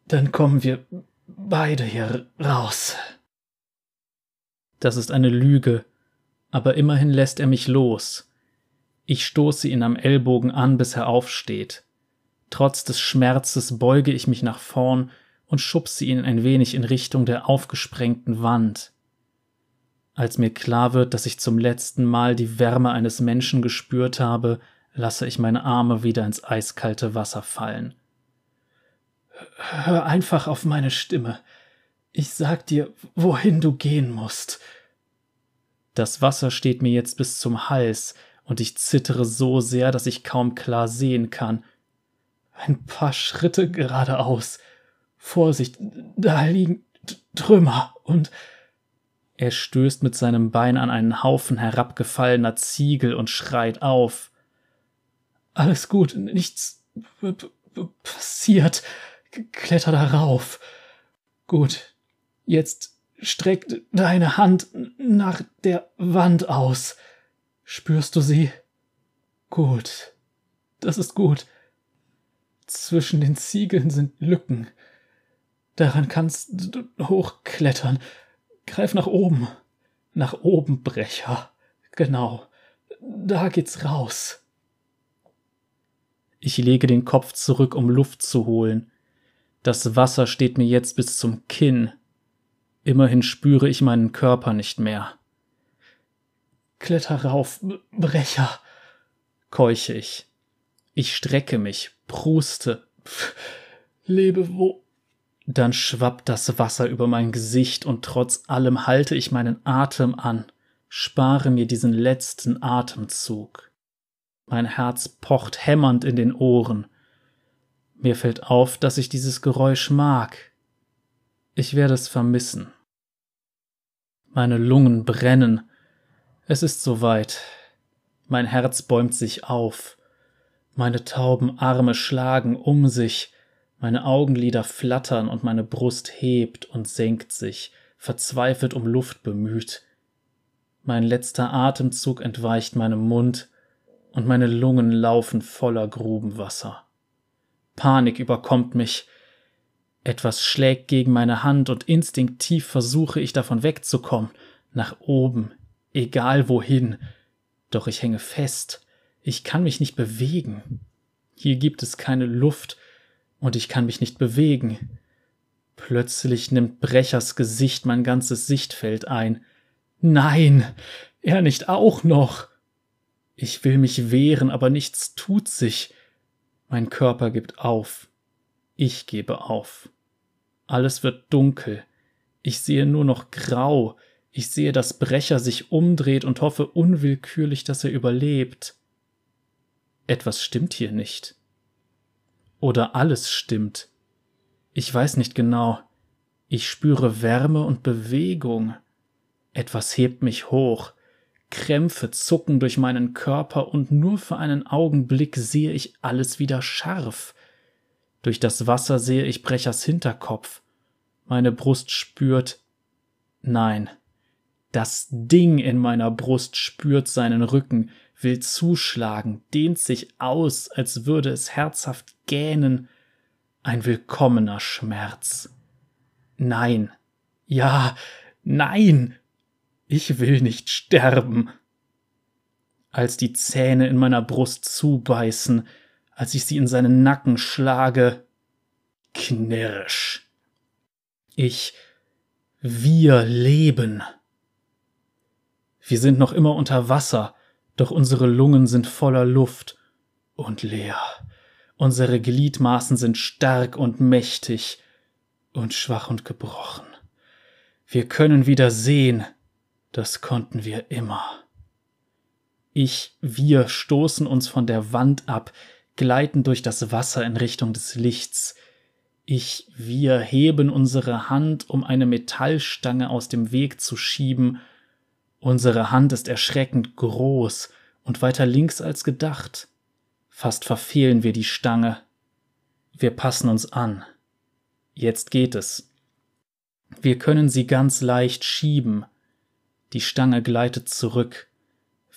Dann kommen wir beide hier raus. Das ist eine Lüge, aber immerhin lässt er mich los. Ich stoße ihn am Ellbogen an, bis er aufsteht. Trotz des Schmerzes beuge ich mich nach vorn und schubse ihn ein wenig in Richtung der aufgesprengten Wand. Als mir klar wird, dass ich zum letzten Mal die Wärme eines Menschen gespürt habe, lasse ich meine Arme wieder ins eiskalte Wasser fallen. Hör einfach auf meine Stimme. Ich sag dir, wohin du gehen musst. Das Wasser steht mir jetzt bis zum Hals, und ich zittere so sehr, dass ich kaum klar sehen kann. Ein paar Schritte geradeaus. Vorsicht, da liegen Trümmer und er stößt mit seinem Bein an einen Haufen herabgefallener Ziegel und schreit auf. Alles gut, nichts passiert. Kletter darauf. Gut, jetzt streck deine Hand nach der Wand aus. Spürst du sie? Gut. Das ist gut. Zwischen den Ziegeln sind Lücken. Daran kannst du hochklettern. Greif nach oben. Nach oben, Brecher. Genau. Da geht's raus. Ich lege den Kopf zurück, um Luft zu holen. Das Wasser steht mir jetzt bis zum Kinn. Immerhin spüre ich meinen Körper nicht mehr. Kletter rauf, Brecher, keuche ich. Ich strecke mich, pruste. Pff, lebe wo. Dann schwappt das Wasser über mein Gesicht und trotz allem halte ich meinen Atem an, spare mir diesen letzten Atemzug. Mein Herz pocht hämmernd in den Ohren. Mir fällt auf, dass ich dieses Geräusch mag. Ich werde es vermissen. Meine Lungen brennen. Es ist soweit. Mein Herz bäumt sich auf. Meine tauben Arme schlagen um sich, meine Augenlider flattern und meine Brust hebt und senkt sich, verzweifelt um Luft bemüht. Mein letzter Atemzug entweicht meinem Mund, und meine Lungen laufen voller Grubenwasser. Panik überkommt mich. Etwas schlägt gegen meine Hand und instinktiv versuche ich davon wegzukommen, nach oben, egal wohin. Doch ich hänge fest, ich kann mich nicht bewegen. Hier gibt es keine Luft und ich kann mich nicht bewegen. Plötzlich nimmt Brechers Gesicht mein ganzes Sichtfeld ein. Nein, er nicht auch noch. Ich will mich wehren, aber nichts tut sich. Mein Körper gibt auf. Ich gebe auf. Alles wird dunkel. Ich sehe nur noch grau. Ich sehe, dass Brecher sich umdreht und hoffe unwillkürlich, dass er überlebt. Etwas stimmt hier nicht. Oder alles stimmt. Ich weiß nicht genau. Ich spüre Wärme und Bewegung. Etwas hebt mich hoch. Krämpfe zucken durch meinen Körper und nur für einen Augenblick sehe ich alles wieder scharf. Durch das Wasser sehe ich Brechers Hinterkopf. Meine Brust spürt. Nein. Das Ding in meiner Brust spürt seinen Rücken, will zuschlagen, dehnt sich aus, als würde es herzhaft gähnen. Ein willkommener Schmerz. Nein. Ja. Nein. Ich will nicht sterben. Als die Zähne in meiner Brust zubeißen, als ich sie in seinen Nacken schlage, knirsch. Ich, wir leben. Wir sind noch immer unter Wasser, doch unsere Lungen sind voller Luft und leer. Unsere Gliedmaßen sind stark und mächtig und schwach und gebrochen. Wir können wieder sehen, das konnten wir immer. Ich, wir stoßen uns von der Wand ab, gleiten durch das Wasser in Richtung des Lichts. Ich, wir heben unsere Hand, um eine Metallstange aus dem Weg zu schieben. Unsere Hand ist erschreckend groß und weiter links als gedacht. Fast verfehlen wir die Stange. Wir passen uns an. Jetzt geht es. Wir können sie ganz leicht schieben. Die Stange gleitet zurück.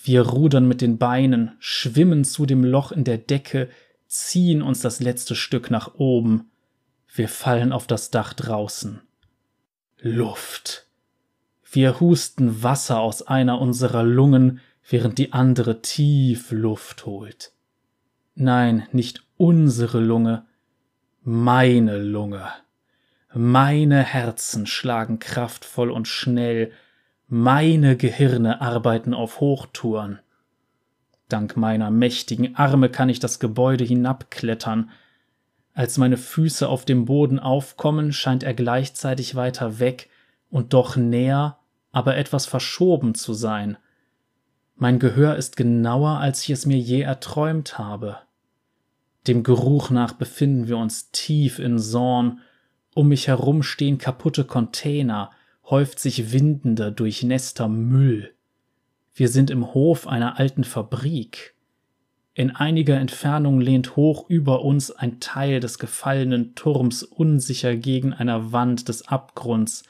Wir rudern mit den Beinen, schwimmen zu dem Loch in der Decke, ziehen uns das letzte Stück nach oben. Wir fallen auf das Dach draußen. Luft. Wir husten Wasser aus einer unserer Lungen, während die andere tief Luft holt. Nein, nicht unsere Lunge, meine Lunge. Meine Herzen schlagen kraftvoll und schnell, meine Gehirne arbeiten auf Hochtouren. Dank meiner mächtigen Arme kann ich das Gebäude hinabklettern. Als meine Füße auf dem Boden aufkommen, scheint er gleichzeitig weiter weg und doch näher, aber etwas verschoben zu sein. Mein Gehör ist genauer, als ich es mir je erträumt habe. Dem Geruch nach befinden wir uns tief in Sorn, um mich herum stehen kaputte Container, häuft sich windender, durchnässter Müll. Wir sind im Hof einer alten Fabrik. In einiger Entfernung lehnt hoch über uns ein Teil des gefallenen Turms unsicher gegen einer Wand des Abgrunds.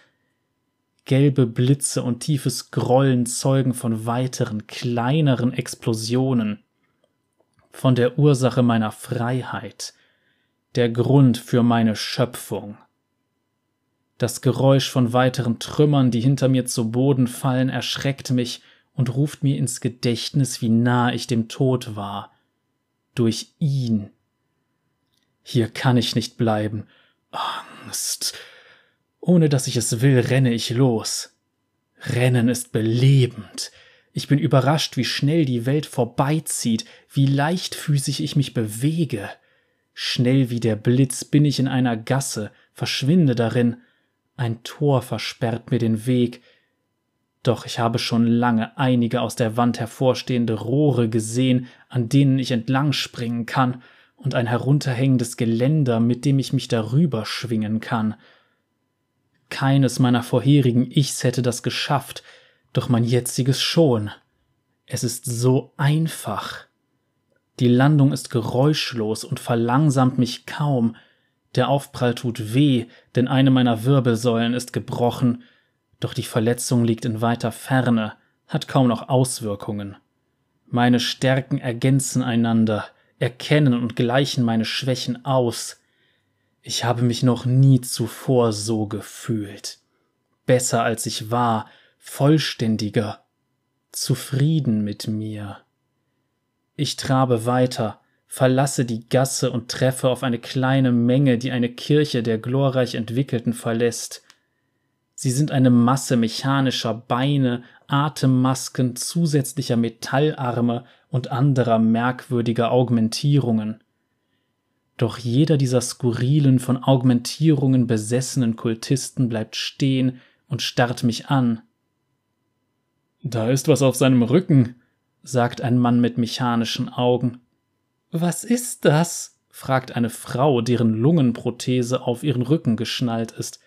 Gelbe Blitze und tiefes Grollen zeugen von weiteren, kleineren Explosionen. Von der Ursache meiner Freiheit, der Grund für meine Schöpfung. Das Geräusch von weiteren Trümmern, die hinter mir zu Boden fallen, erschreckt mich und ruft mir ins Gedächtnis, wie nah ich dem Tod war. Durch ihn. Hier kann ich nicht bleiben. Angst. Ohne dass ich es will, renne ich los. Rennen ist belebend. Ich bin überrascht, wie schnell die Welt vorbeizieht, wie leichtfüßig ich mich bewege. Schnell wie der Blitz bin ich in einer Gasse, verschwinde darin, ein Tor versperrt mir den Weg, doch ich habe schon lange einige aus der Wand hervorstehende Rohre gesehen, an denen ich entlang springen kann. und ein herunterhängendes Geländer, mit dem ich mich darüber schwingen kann. Keines meiner vorherigen Ichs hätte das geschafft, doch mein jetziges schon. Es ist so einfach. Die Landung ist geräuschlos und verlangsamt mich kaum. Der Aufprall tut weh, denn eine meiner Wirbelsäulen ist gebrochen, doch die Verletzung liegt in weiter Ferne, hat kaum noch Auswirkungen. Meine Stärken ergänzen einander, erkennen und gleichen meine Schwächen aus. Ich habe mich noch nie zuvor so gefühlt. Besser als ich war, vollständiger, zufrieden mit mir. Ich trabe weiter, verlasse die Gasse und treffe auf eine kleine Menge, die eine Kirche der glorreich Entwickelten verlässt. Sie sind eine Masse mechanischer Beine, Atemmasken, zusätzlicher Metallarme und anderer merkwürdiger Augmentierungen. Doch jeder dieser skurrilen, von Augmentierungen besessenen Kultisten bleibt stehen und starrt mich an. Da ist was auf seinem Rücken, sagt ein Mann mit mechanischen Augen. Was ist das? fragt eine Frau, deren Lungenprothese auf ihren Rücken geschnallt ist.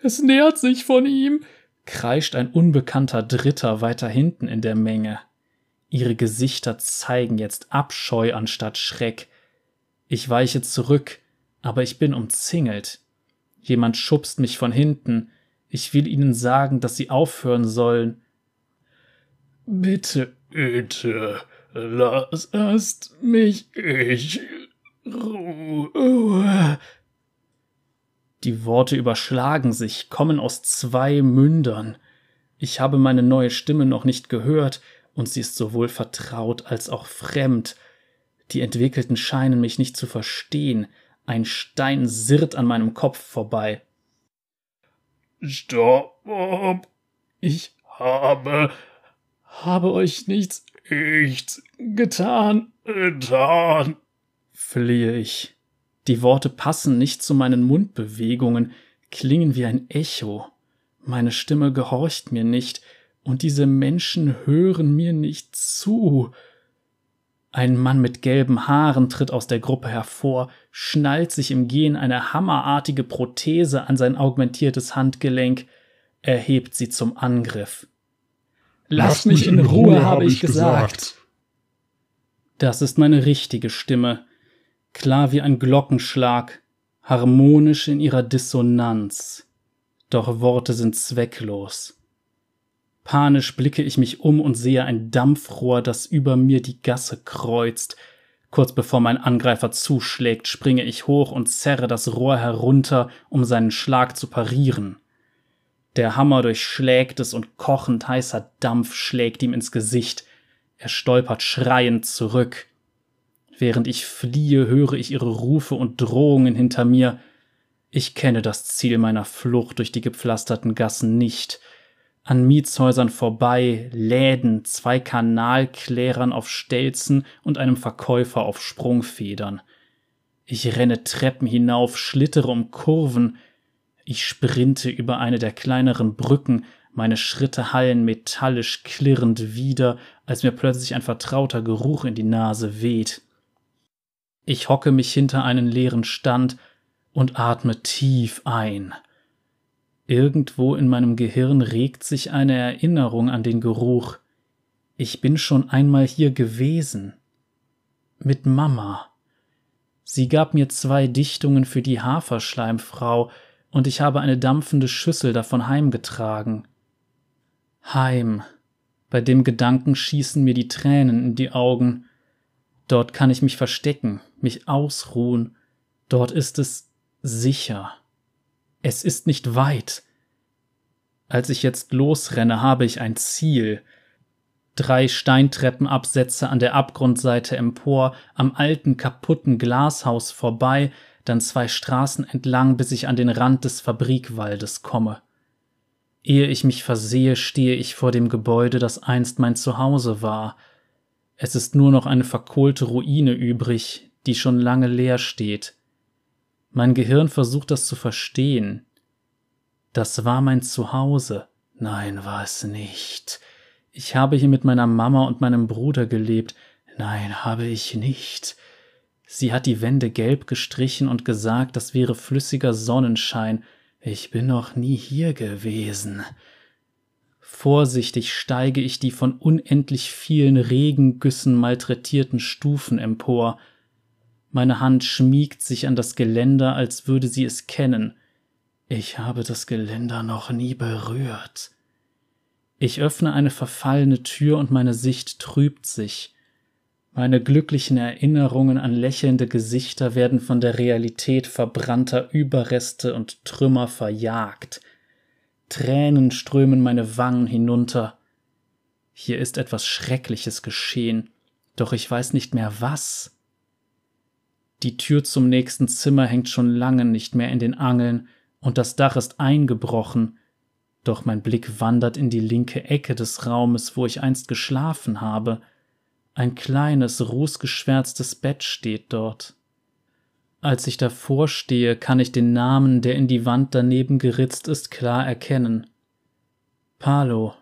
Es nähert sich von ihm, kreischt ein unbekannter Dritter weiter hinten in der Menge. Ihre Gesichter zeigen jetzt Abscheu anstatt Schreck. Ich weiche zurück, aber ich bin umzingelt. Jemand schubst mich von hinten. Ich will ihnen sagen, dass sie aufhören sollen. Bitte, bitte, lass erst mich ich Ruhe. Die Worte überschlagen sich, kommen aus zwei Mündern. Ich habe meine neue Stimme noch nicht gehört, und sie ist sowohl vertraut als auch fremd. Die Entwickelten scheinen mich nicht zu verstehen. Ein Stein sirrt an meinem Kopf vorbei. Stopp! Ich habe, habe euch nichts, nichts getan, getan, flehe ich. Die Worte passen nicht zu meinen Mundbewegungen, klingen wie ein Echo. Meine Stimme gehorcht mir nicht, und diese Menschen hören mir nicht zu. Ein Mann mit gelben Haaren tritt aus der Gruppe hervor, schnallt sich im Gehen eine hammerartige Prothese an sein augmentiertes Handgelenk, erhebt sie zum Angriff. Lasst mich in Ruhe, habe ich gesagt. Das ist meine richtige Stimme, klar wie ein Glockenschlag, harmonisch in ihrer Dissonanz. Doch Worte sind zwecklos. Panisch blicke ich mich um und sehe ein Dampfrohr, das über mir die Gasse kreuzt. Kurz bevor mein Angreifer zuschlägt, springe ich hoch und zerre das Rohr herunter, um seinen Schlag zu parieren. Der Hammer durchschlägt es und kochend heißer Dampf schlägt ihm ins Gesicht. Er stolpert schreiend zurück. Während ich fliehe, höre ich ihre Rufe und Drohungen hinter mir. Ich kenne das Ziel meiner Flucht durch die gepflasterten Gassen nicht. An Mietshäusern vorbei, Läden, zwei Kanalklärern auf Stelzen und einem Verkäufer auf Sprungfedern. Ich renne Treppen hinauf, schlittere um Kurven. Ich sprinte über eine der kleineren Brücken, meine Schritte hallen metallisch klirrend wieder, als mir plötzlich ein vertrauter Geruch in die Nase weht. Ich hocke mich hinter einen leeren Stand und atme tief ein. Irgendwo in meinem Gehirn regt sich eine Erinnerung an den Geruch. Ich bin schon einmal hier gewesen. Mit Mama. Sie gab mir zwei Dichtungen für die Haferschleimfrau, und ich habe eine dampfende Schüssel davon heimgetragen. Heim. Bei dem Gedanken schießen mir die Tränen in die Augen. Dort kann ich mich verstecken, mich ausruhen. Dort ist es sicher. Es ist nicht weit. Als ich jetzt losrenne, habe ich ein Ziel. Drei Steintreppenabsätze an der Abgrundseite empor, am alten kaputten Glashaus vorbei, dann zwei Straßen entlang, bis ich an den Rand des Fabrikwaldes komme. Ehe ich mich versehe, stehe ich vor dem Gebäude, das einst mein Zuhause war – es ist nur noch eine verkohlte Ruine übrig, die schon lange leer steht. Mein Gehirn versucht das zu verstehen. Das war mein Zuhause. Nein, war es nicht. Ich habe hier mit meiner Mama und meinem Bruder gelebt. Nein, habe ich nicht. Sie hat die Wände gelb gestrichen und gesagt, das wäre flüssiger Sonnenschein. Ich bin noch nie hier gewesen. Vorsichtig steige ich die von unendlich vielen Regengüssen malträtierten Stufen empor. Meine Hand schmiegt sich an das Geländer, als würde sie es kennen. Ich habe das Geländer noch nie berührt. Ich öffne eine verfallene Tür und meine Sicht trübt sich. Meine glücklichen Erinnerungen an lächelnde Gesichter werden von der Realität verbrannter Überreste und Trümmer verjagt. Tränen strömen meine Wangen hinunter. Hier ist etwas Schreckliches geschehen, doch ich weiß nicht mehr was. Die Tür zum nächsten Zimmer hängt schon lange nicht mehr in den Angeln, und das Dach ist eingebrochen, doch mein Blick wandert in die linke Ecke des Raumes, wo ich einst geschlafen habe. Ein kleines, rußgeschwärztes Bett steht dort. Als ich davor stehe, kann ich den Namen, der in die Wand daneben geritzt ist, klar erkennen. Palo.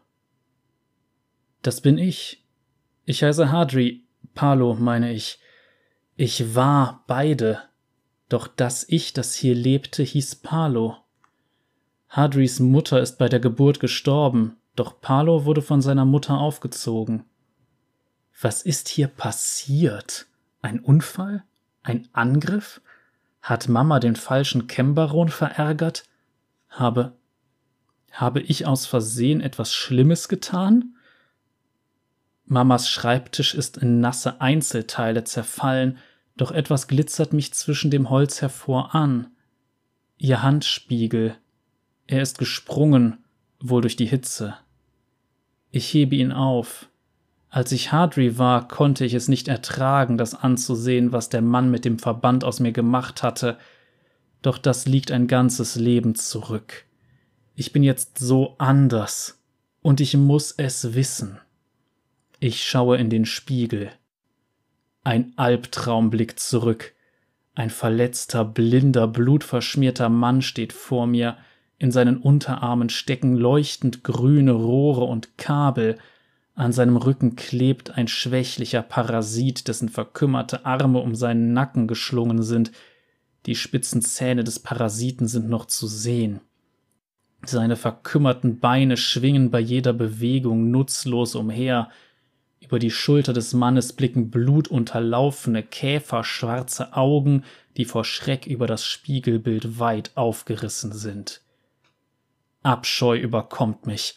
Das bin ich. Ich heiße Hadri. Palo, meine ich. Ich war beide. Doch das Ich, das hier lebte, hieß Palo. Hadris Mutter ist bei der Geburt gestorben, doch Palo wurde von seiner Mutter aufgezogen. Was ist hier passiert? Ein Unfall? Ein Angriff? Hat Mama den falschen Kembaron verärgert? Habe habe ich aus Versehen etwas Schlimmes getan? Mamas Schreibtisch ist in nasse Einzelteile zerfallen, doch etwas glitzert mich zwischen dem Holz hervor an. Ihr Handspiegel, er ist gesprungen, wohl durch die Hitze. Ich hebe ihn auf. Als ich Hardry war, konnte ich es nicht ertragen, das anzusehen, was der Mann mit dem Verband aus mir gemacht hatte, doch das liegt ein ganzes Leben zurück. Ich bin jetzt so anders, und ich muss es wissen. Ich schaue in den Spiegel. Ein Albtraum blickt zurück. Ein verletzter, blinder, blutverschmierter Mann steht vor mir, in seinen Unterarmen stecken leuchtend grüne Rohre und Kabel, an seinem Rücken klebt ein schwächlicher Parasit, dessen verkümmerte Arme um seinen Nacken geschlungen sind, die spitzen Zähne des Parasiten sind noch zu sehen. Seine verkümmerten Beine schwingen bei jeder Bewegung nutzlos umher, über die Schulter des Mannes blicken blutunterlaufene, käferschwarze Augen, die vor Schreck über das Spiegelbild weit aufgerissen sind. Abscheu überkommt mich.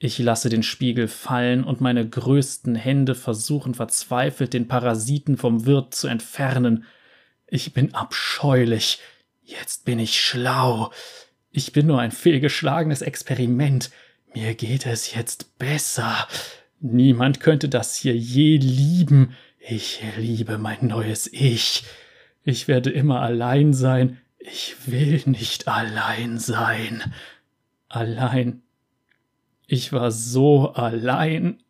Ich lasse den Spiegel fallen und meine größten Hände versuchen verzweifelt, den Parasiten vom Wirt zu entfernen. Ich bin abscheulich. Jetzt bin ich schlau. Ich bin nur ein fehlgeschlagenes Experiment. Mir geht es jetzt besser. Niemand könnte das hier je lieben. Ich liebe mein neues Ich. Ich werde immer allein sein. Ich will nicht allein sein allein. Ich war so allein.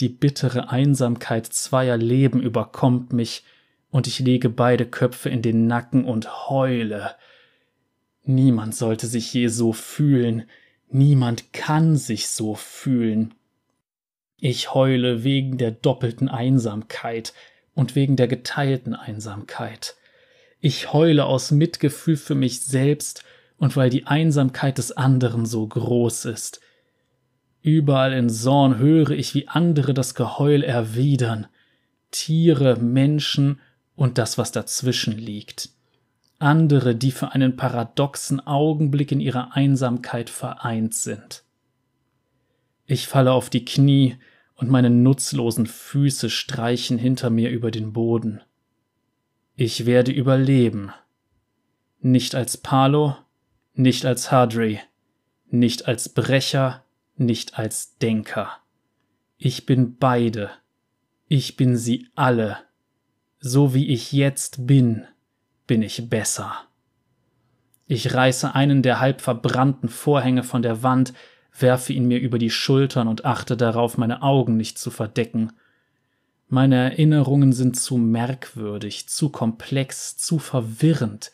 Die bittere Einsamkeit zweier Leben überkommt mich, und ich lege beide Köpfe in den Nacken und heule. Niemand sollte sich je so fühlen, niemand kann sich so fühlen. Ich heule wegen der doppelten Einsamkeit und wegen der geteilten Einsamkeit. Ich heule aus Mitgefühl für mich selbst und weil die Einsamkeit des anderen so groß ist. Überall in Sorn höre ich, wie andere das Geheul erwidern. Tiere, Menschen und das, was dazwischen liegt. Andere, die für einen paradoxen Augenblick in ihrer Einsamkeit vereint sind. Ich falle auf die Knie und meine nutzlosen Füße streichen hinter mir über den Boden. Ich werde überleben. Nicht als Palo, nicht als Hadri, nicht als Brecher, nicht als Denker. Ich bin beide. Ich bin sie alle. So wie ich jetzt bin, bin ich besser. Ich reiße einen der halb verbrannten Vorhänge von der Wand, werfe ihn mir über die Schultern und achte darauf, meine Augen nicht zu verdecken. Meine Erinnerungen sind zu merkwürdig, zu komplex, zu verwirrend.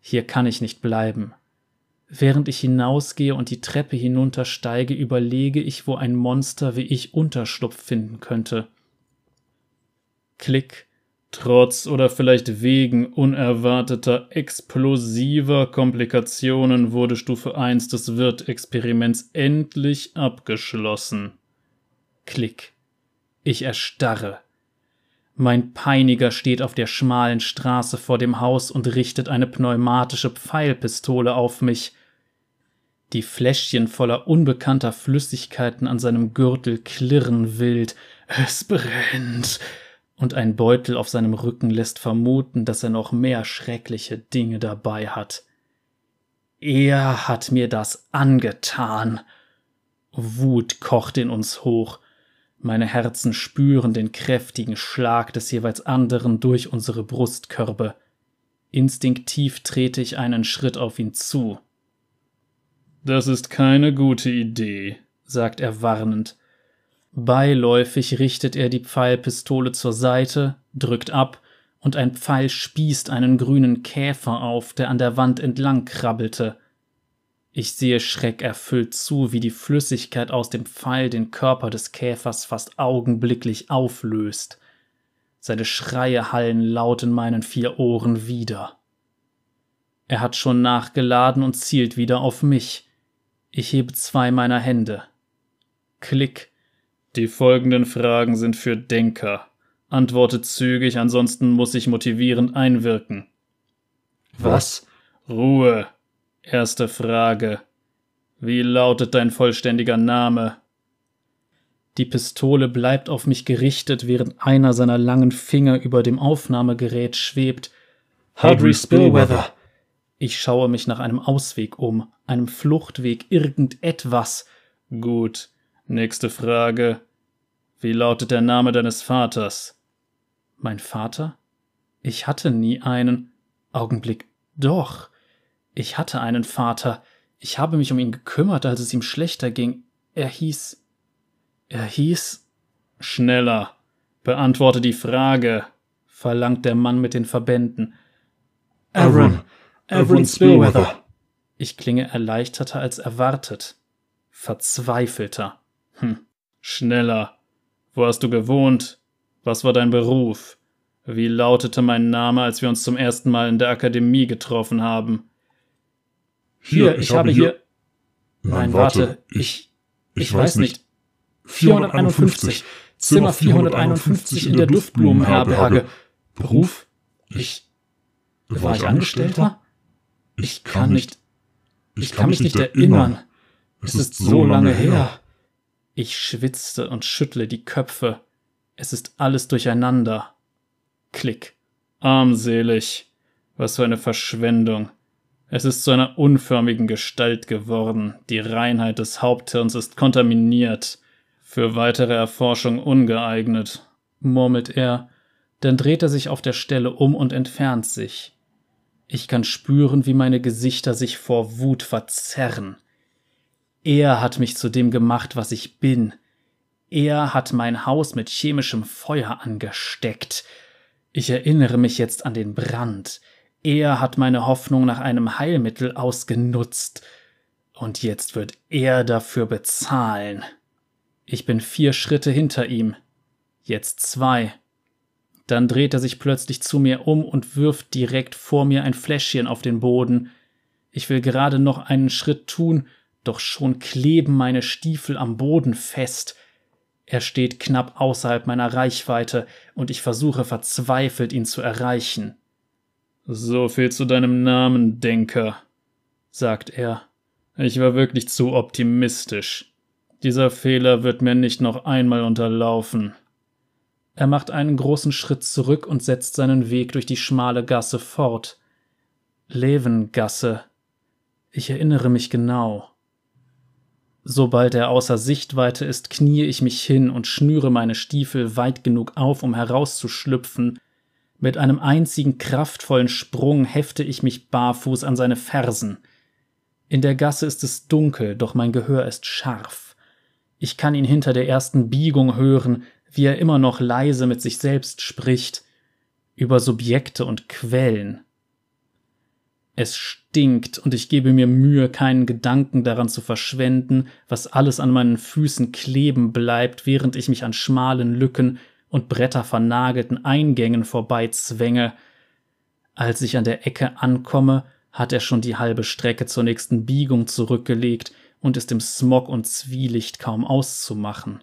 Hier kann ich nicht bleiben. Während ich hinausgehe und die Treppe hinuntersteige, überlege ich, wo ein Monster wie ich Unterschlupf finden könnte. Klick, Trotz oder vielleicht wegen unerwarteter explosiver Komplikationen wurde Stufe 1 des Wirt-Experiments endlich abgeschlossen. Klick. Ich erstarre. Mein Peiniger steht auf der schmalen Straße vor dem Haus und richtet eine pneumatische Pfeilpistole auf mich. Die Fläschchen voller unbekannter Flüssigkeiten an seinem Gürtel klirren wild. Es brennt und ein Beutel auf seinem Rücken lässt vermuten, dass er noch mehr schreckliche Dinge dabei hat. Er hat mir das angetan. Wut kocht in uns hoch. Meine Herzen spüren den kräftigen Schlag des jeweils anderen durch unsere Brustkörbe. Instinktiv trete ich einen Schritt auf ihn zu. Das ist keine gute Idee, sagt er warnend. Beiläufig richtet er die Pfeilpistole zur Seite, drückt ab, und ein Pfeil spießt einen grünen Käfer auf, der an der Wand entlang krabbelte. Ich sehe schreckerfüllt zu, wie die Flüssigkeit aus dem Pfeil den Körper des Käfers fast augenblicklich auflöst. Seine Schreie hallen laut in meinen vier Ohren wieder. Er hat schon nachgeladen und zielt wieder auf mich. Ich hebe zwei meiner Hände. Klick die folgenden Fragen sind für Denker. Antworte zügig, ansonsten muss ich motivierend einwirken. Was? Ruhe. Erste Frage. Wie lautet dein vollständiger Name? Die Pistole bleibt auf mich gerichtet, während einer seiner langen Finger über dem Aufnahmegerät schwebt. Hardry Spillweather. Ich schaue mich nach einem Ausweg um, einem Fluchtweg, irgendetwas. Gut. Nächste Frage. Wie lautet der Name deines Vaters? Mein Vater? Ich hatte nie einen. Augenblick. Doch. Ich hatte einen Vater. Ich habe mich um ihn gekümmert, als es ihm schlechter ging. Er hieß. Er hieß. Schneller. Beantworte die Frage, verlangt der Mann mit den Verbänden. Aaron. Aaron Spillweather. Ich klinge erleichterter als erwartet. Verzweifelter. Hm. Schneller. Wo hast du gewohnt? Was war dein Beruf? Wie lautete mein Name, als wir uns zum ersten Mal in der Akademie getroffen haben? Hier, ich, ich habe hier. hier Nein, warte, ich. Ich, ich weiß nicht. 451. Zimmer 451 in der Duftblumenherberge. Beruf? Ich. War ich Angestellter? Ich kann nicht. Ich kann mich nicht erinnern. Es ist so lange her. Ich schwitzte und schüttle die Köpfe. Es ist alles durcheinander. Klick. Armselig. Was für eine Verschwendung. Es ist zu einer unförmigen Gestalt geworden. Die Reinheit des Haupthirns ist kontaminiert. Für weitere Erforschung ungeeignet, murmelt er, dann dreht er sich auf der Stelle um und entfernt sich. Ich kann spüren, wie meine Gesichter sich vor Wut verzerren. Er hat mich zu dem gemacht, was ich bin. Er hat mein Haus mit chemischem Feuer angesteckt. Ich erinnere mich jetzt an den Brand. Er hat meine Hoffnung nach einem Heilmittel ausgenutzt. Und jetzt wird er dafür bezahlen. Ich bin vier Schritte hinter ihm. Jetzt zwei. Dann dreht er sich plötzlich zu mir um und wirft direkt vor mir ein Fläschchen auf den Boden. Ich will gerade noch einen Schritt tun, doch schon kleben meine Stiefel am Boden fest. Er steht knapp außerhalb meiner Reichweite, und ich versuche verzweifelt, ihn zu erreichen. So viel zu deinem Namen, Denker, sagt er. Ich war wirklich zu optimistisch. Dieser Fehler wird mir nicht noch einmal unterlaufen. Er macht einen großen Schritt zurück und setzt seinen Weg durch die schmale Gasse fort. Levengasse. Ich erinnere mich genau. Sobald er außer Sichtweite ist, kniee ich mich hin und schnüre meine Stiefel weit genug auf, um herauszuschlüpfen. Mit einem einzigen kraftvollen Sprung hefte ich mich barfuß an seine Fersen. In der Gasse ist es dunkel, doch mein Gehör ist scharf. Ich kann ihn hinter der ersten Biegung hören, wie er immer noch leise mit sich selbst spricht, über Subjekte und Quellen. Es stinkt und ich gebe mir Mühe, keinen Gedanken daran zu verschwenden, was alles an meinen Füßen kleben bleibt, während ich mich an schmalen Lücken und brettervernagelten Eingängen vorbeizwänge. Als ich an der Ecke ankomme, hat er schon die halbe Strecke zur nächsten Biegung zurückgelegt und ist im Smog und Zwielicht kaum auszumachen.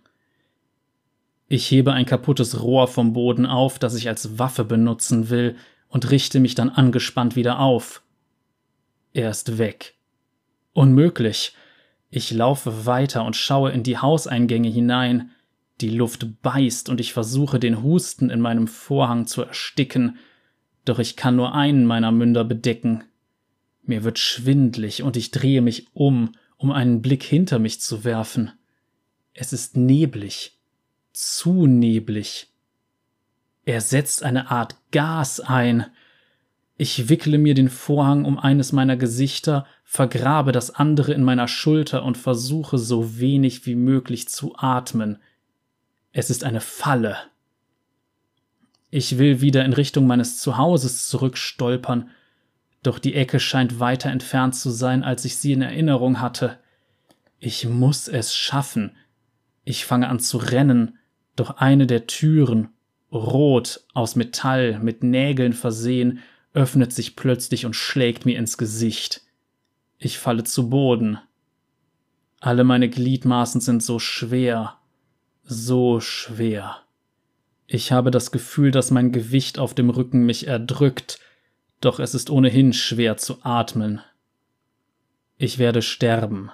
Ich hebe ein kaputtes Rohr vom Boden auf, das ich als Waffe benutzen will, und richte mich dann angespannt wieder auf. Er ist weg. Unmöglich. Ich laufe weiter und schaue in die Hauseingänge hinein. Die Luft beißt und ich versuche den Husten in meinem Vorhang zu ersticken, doch ich kann nur einen meiner Münder bedecken. Mir wird schwindlig und ich drehe mich um, um einen Blick hinter mich zu werfen. Es ist neblig zu neblig. Er setzt eine Art Gas ein. Ich wickle mir den Vorhang um eines meiner Gesichter, vergrabe das andere in meiner Schulter und versuche so wenig wie möglich zu atmen. Es ist eine Falle. Ich will wieder in Richtung meines Zuhauses zurückstolpern, doch die Ecke scheint weiter entfernt zu sein, als ich sie in Erinnerung hatte. Ich muss es schaffen. Ich fange an zu rennen, doch eine der Türen, rot, aus Metall, mit Nägeln versehen, öffnet sich plötzlich und schlägt mir ins Gesicht. Ich falle zu Boden. Alle meine Gliedmaßen sind so schwer, so schwer. Ich habe das Gefühl, dass mein Gewicht auf dem Rücken mich erdrückt, doch es ist ohnehin schwer zu atmen. Ich werde sterben.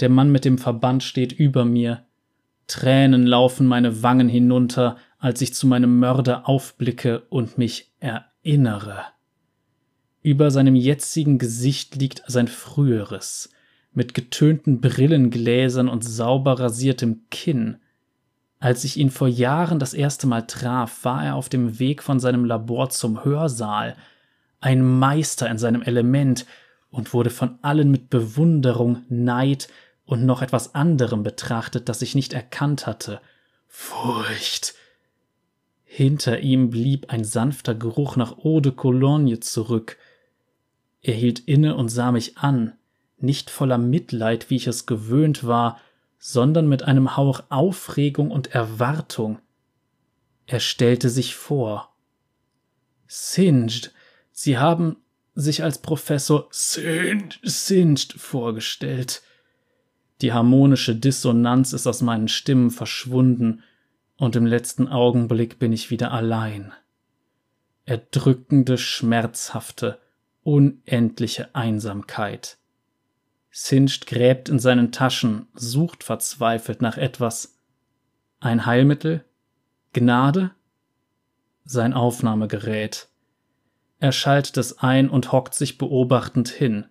Der Mann mit dem Verband steht über mir, Tränen laufen meine Wangen hinunter, als ich zu meinem Mörder aufblicke und mich erinnere. Über seinem jetzigen Gesicht liegt sein früheres, mit getönten Brillengläsern und sauber rasiertem Kinn. Als ich ihn vor Jahren das erste Mal traf, war er auf dem Weg von seinem Labor zum Hörsaal, ein Meister in seinem Element und wurde von allen mit Bewunderung, Neid und noch etwas anderem betrachtet, das ich nicht erkannt hatte. Furcht. Hinter ihm blieb ein sanfter Geruch nach Eau de Cologne zurück. Er hielt inne und sah mich an, nicht voller Mitleid, wie ich es gewöhnt war, sondern mit einem Hauch Aufregung und Erwartung. Er stellte sich vor. Singed, Sie haben sich als Professor Singed, Singed vorgestellt. Die harmonische Dissonanz ist aus meinen Stimmen verschwunden, und im letzten Augenblick bin ich wieder allein. Erdrückende, schmerzhafte, unendliche Einsamkeit. Singed gräbt in seinen Taschen, sucht verzweifelt nach etwas. Ein Heilmittel? Gnade? Sein Aufnahmegerät. Er schaltet es ein und hockt sich beobachtend hin.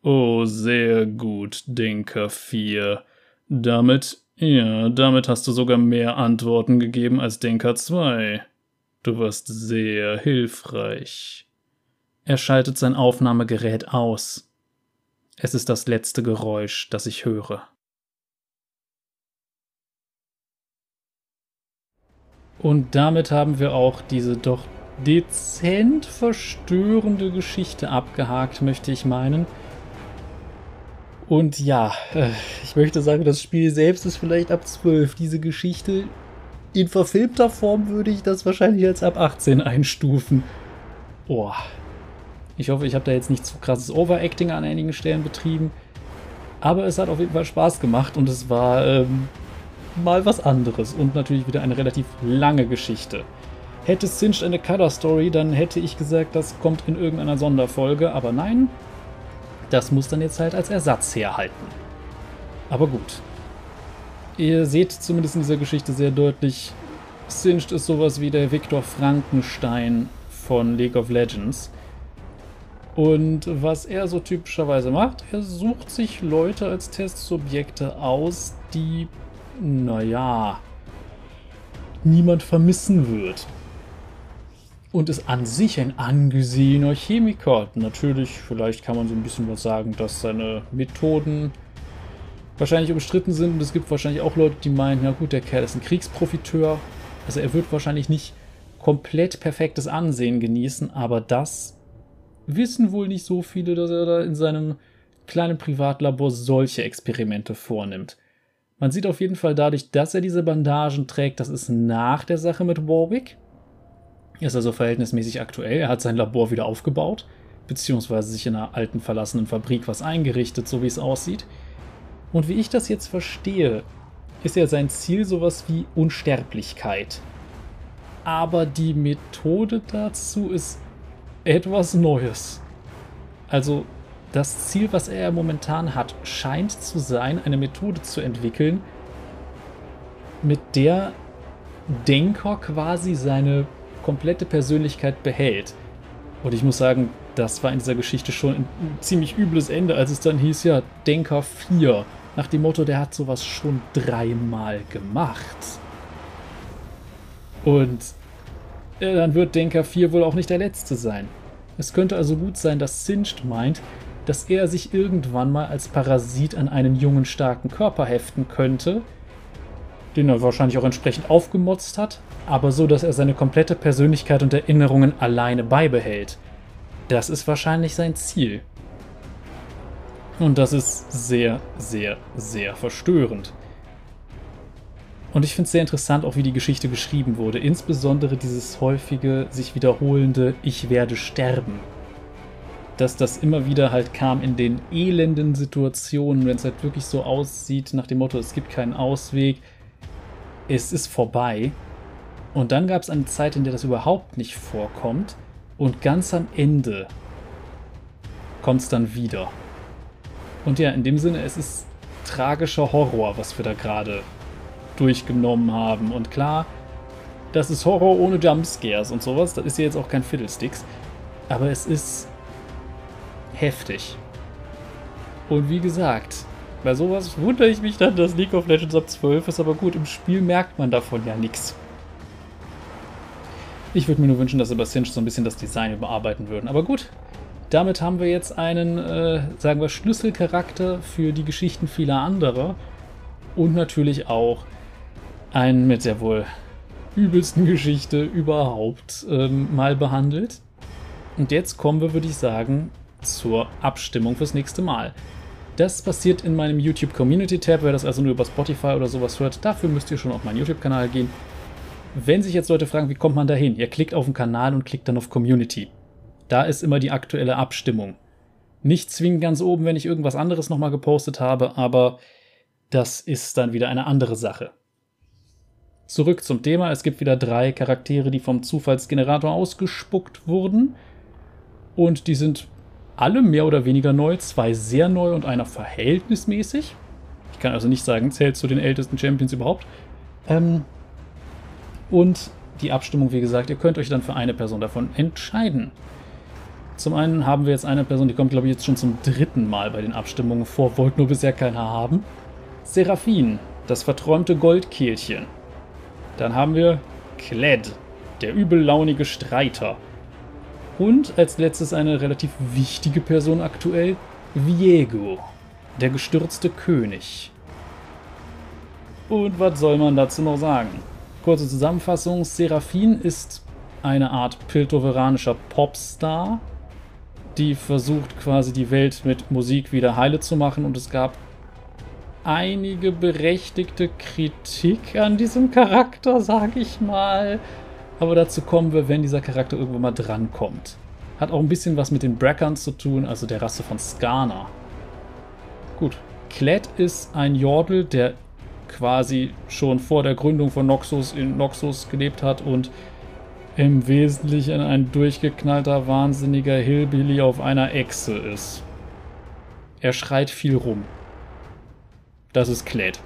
Oh, sehr gut, Denker 4. Damit, ja, damit hast du sogar mehr Antworten gegeben als Denker 2. Du warst sehr hilfreich. Er schaltet sein Aufnahmegerät aus. Es ist das letzte Geräusch, das ich höre. Und damit haben wir auch diese doch dezent verstörende Geschichte abgehakt, möchte ich meinen. Und ja, äh, ich möchte sagen, das Spiel selbst ist vielleicht ab 12. Diese Geschichte in verfilmter Form würde ich das wahrscheinlich als ab 18 einstufen. Boah. Ich hoffe, ich habe da jetzt nicht zu krasses Overacting an einigen Stellen betrieben. Aber es hat auf jeden Fall Spaß gemacht und es war ähm, mal was anderes und natürlich wieder eine relativ lange Geschichte. Hätte Singed eine Cutter Story, dann hätte ich gesagt, das kommt in irgendeiner Sonderfolge, aber nein, das muss dann jetzt halt als Ersatz herhalten. Aber gut. Ihr seht zumindest in dieser Geschichte sehr deutlich, Singed ist sowas wie der Viktor Frankenstein von League of Legends. Und was er so typischerweise macht, er sucht sich Leute als Testsubjekte aus, die, naja, niemand vermissen wird und ist an sich ein angesehener Chemiker. Natürlich, vielleicht kann man so ein bisschen was sagen, dass seine Methoden wahrscheinlich umstritten sind und es gibt wahrscheinlich auch Leute, die meinen, na gut, der Kerl ist ein Kriegsprofiteur. Also er wird wahrscheinlich nicht komplett perfektes Ansehen genießen, aber das wissen wohl nicht so viele, dass er da in seinem kleinen Privatlabor solche Experimente vornimmt. Man sieht auf jeden Fall dadurch, dass er diese Bandagen trägt, das ist nach der Sache mit Warwick. Ist also verhältnismäßig aktuell. Er hat sein Labor wieder aufgebaut, beziehungsweise sich in einer alten verlassenen Fabrik was eingerichtet, so wie es aussieht. Und wie ich das jetzt verstehe, ist ja sein Ziel sowas wie Unsterblichkeit. Aber die Methode dazu ist etwas Neues. Also das Ziel, was er momentan hat, scheint zu sein, eine Methode zu entwickeln, mit der Denker quasi seine komplette Persönlichkeit behält. Und ich muss sagen, das war in dieser Geschichte schon ein ziemlich übles Ende, als es dann hieß, ja, Denker 4. Nach dem Motto, der hat sowas schon dreimal gemacht. Und äh, dann wird Denker 4 wohl auch nicht der letzte sein. Es könnte also gut sein, dass Singed meint, dass er sich irgendwann mal als Parasit an einen jungen, starken Körper heften könnte, den er wahrscheinlich auch entsprechend aufgemotzt hat, aber so, dass er seine komplette Persönlichkeit und Erinnerungen alleine beibehält. Das ist wahrscheinlich sein Ziel. Und das ist sehr, sehr, sehr verstörend. Und ich finde es sehr interessant, auch wie die Geschichte geschrieben wurde. Insbesondere dieses häufige, sich wiederholende Ich werde sterben dass das immer wieder halt kam in den elenden Situationen, wenn es halt wirklich so aussieht, nach dem Motto, es gibt keinen Ausweg, es ist vorbei. Und dann gab es eine Zeit, in der das überhaupt nicht vorkommt. Und ganz am Ende kommt es dann wieder. Und ja, in dem Sinne, es ist tragischer Horror, was wir da gerade durchgenommen haben. Und klar, das ist Horror ohne Jumpscares und sowas. Das ist ja jetzt auch kein Fiddlesticks. Aber es ist heftig. Und wie gesagt, bei sowas wundere ich mich dann, dass League of Legends ab 12 ist, aber gut, im Spiel merkt man davon ja nichts. Ich würde mir nur wünschen, dass sie bei Sinch so ein bisschen das Design überarbeiten würden. Aber gut, damit haben wir jetzt einen, äh, sagen wir, Schlüsselcharakter für die Geschichten vieler anderer. Und natürlich auch einen mit der wohl übelsten Geschichte überhaupt ähm, mal behandelt. Und jetzt kommen wir, würde ich sagen, zur Abstimmung fürs nächste Mal. Das passiert in meinem YouTube Community Tab. Wer das also nur über Spotify oder sowas hört, dafür müsst ihr schon auf meinen YouTube-Kanal gehen. Wenn sich jetzt Leute fragen, wie kommt man da hin? Ihr klickt auf den Kanal und klickt dann auf Community. Da ist immer die aktuelle Abstimmung. Nicht zwingend ganz oben, wenn ich irgendwas anderes nochmal gepostet habe, aber das ist dann wieder eine andere Sache. Zurück zum Thema. Es gibt wieder drei Charaktere, die vom Zufallsgenerator ausgespuckt wurden. Und die sind alle mehr oder weniger neu, zwei sehr neu und einer verhältnismäßig. Ich kann also nicht sagen, zählt zu den ältesten Champions überhaupt. Ähm, und die Abstimmung, wie gesagt, ihr könnt euch dann für eine Person davon entscheiden. Zum einen haben wir jetzt eine Person, die kommt, glaube ich, jetzt schon zum dritten Mal bei den Abstimmungen vor, wollte nur bisher keiner haben. Seraphin, das verträumte Goldkehlchen. Dann haben wir Kled, der übellaunige Streiter. Und als letztes eine relativ wichtige Person aktuell, Viego, der gestürzte König. Und was soll man dazu noch sagen? Kurze Zusammenfassung, Seraphin ist eine Art piltoveranischer Popstar, die versucht quasi die Welt mit Musik wieder heile zu machen und es gab einige berechtigte Kritik an diesem Charakter, sag ich mal. Aber dazu kommen wir, wenn dieser Charakter irgendwann mal drankommt. Hat auch ein bisschen was mit den Brackern zu tun, also der Rasse von Skana. Gut. Klett ist ein Jordel, der quasi schon vor der Gründung von Noxus in Noxus gelebt hat und im Wesentlichen ein durchgeknallter, wahnsinniger Hillbilly auf einer Echse ist. Er schreit viel rum. Das ist Klett.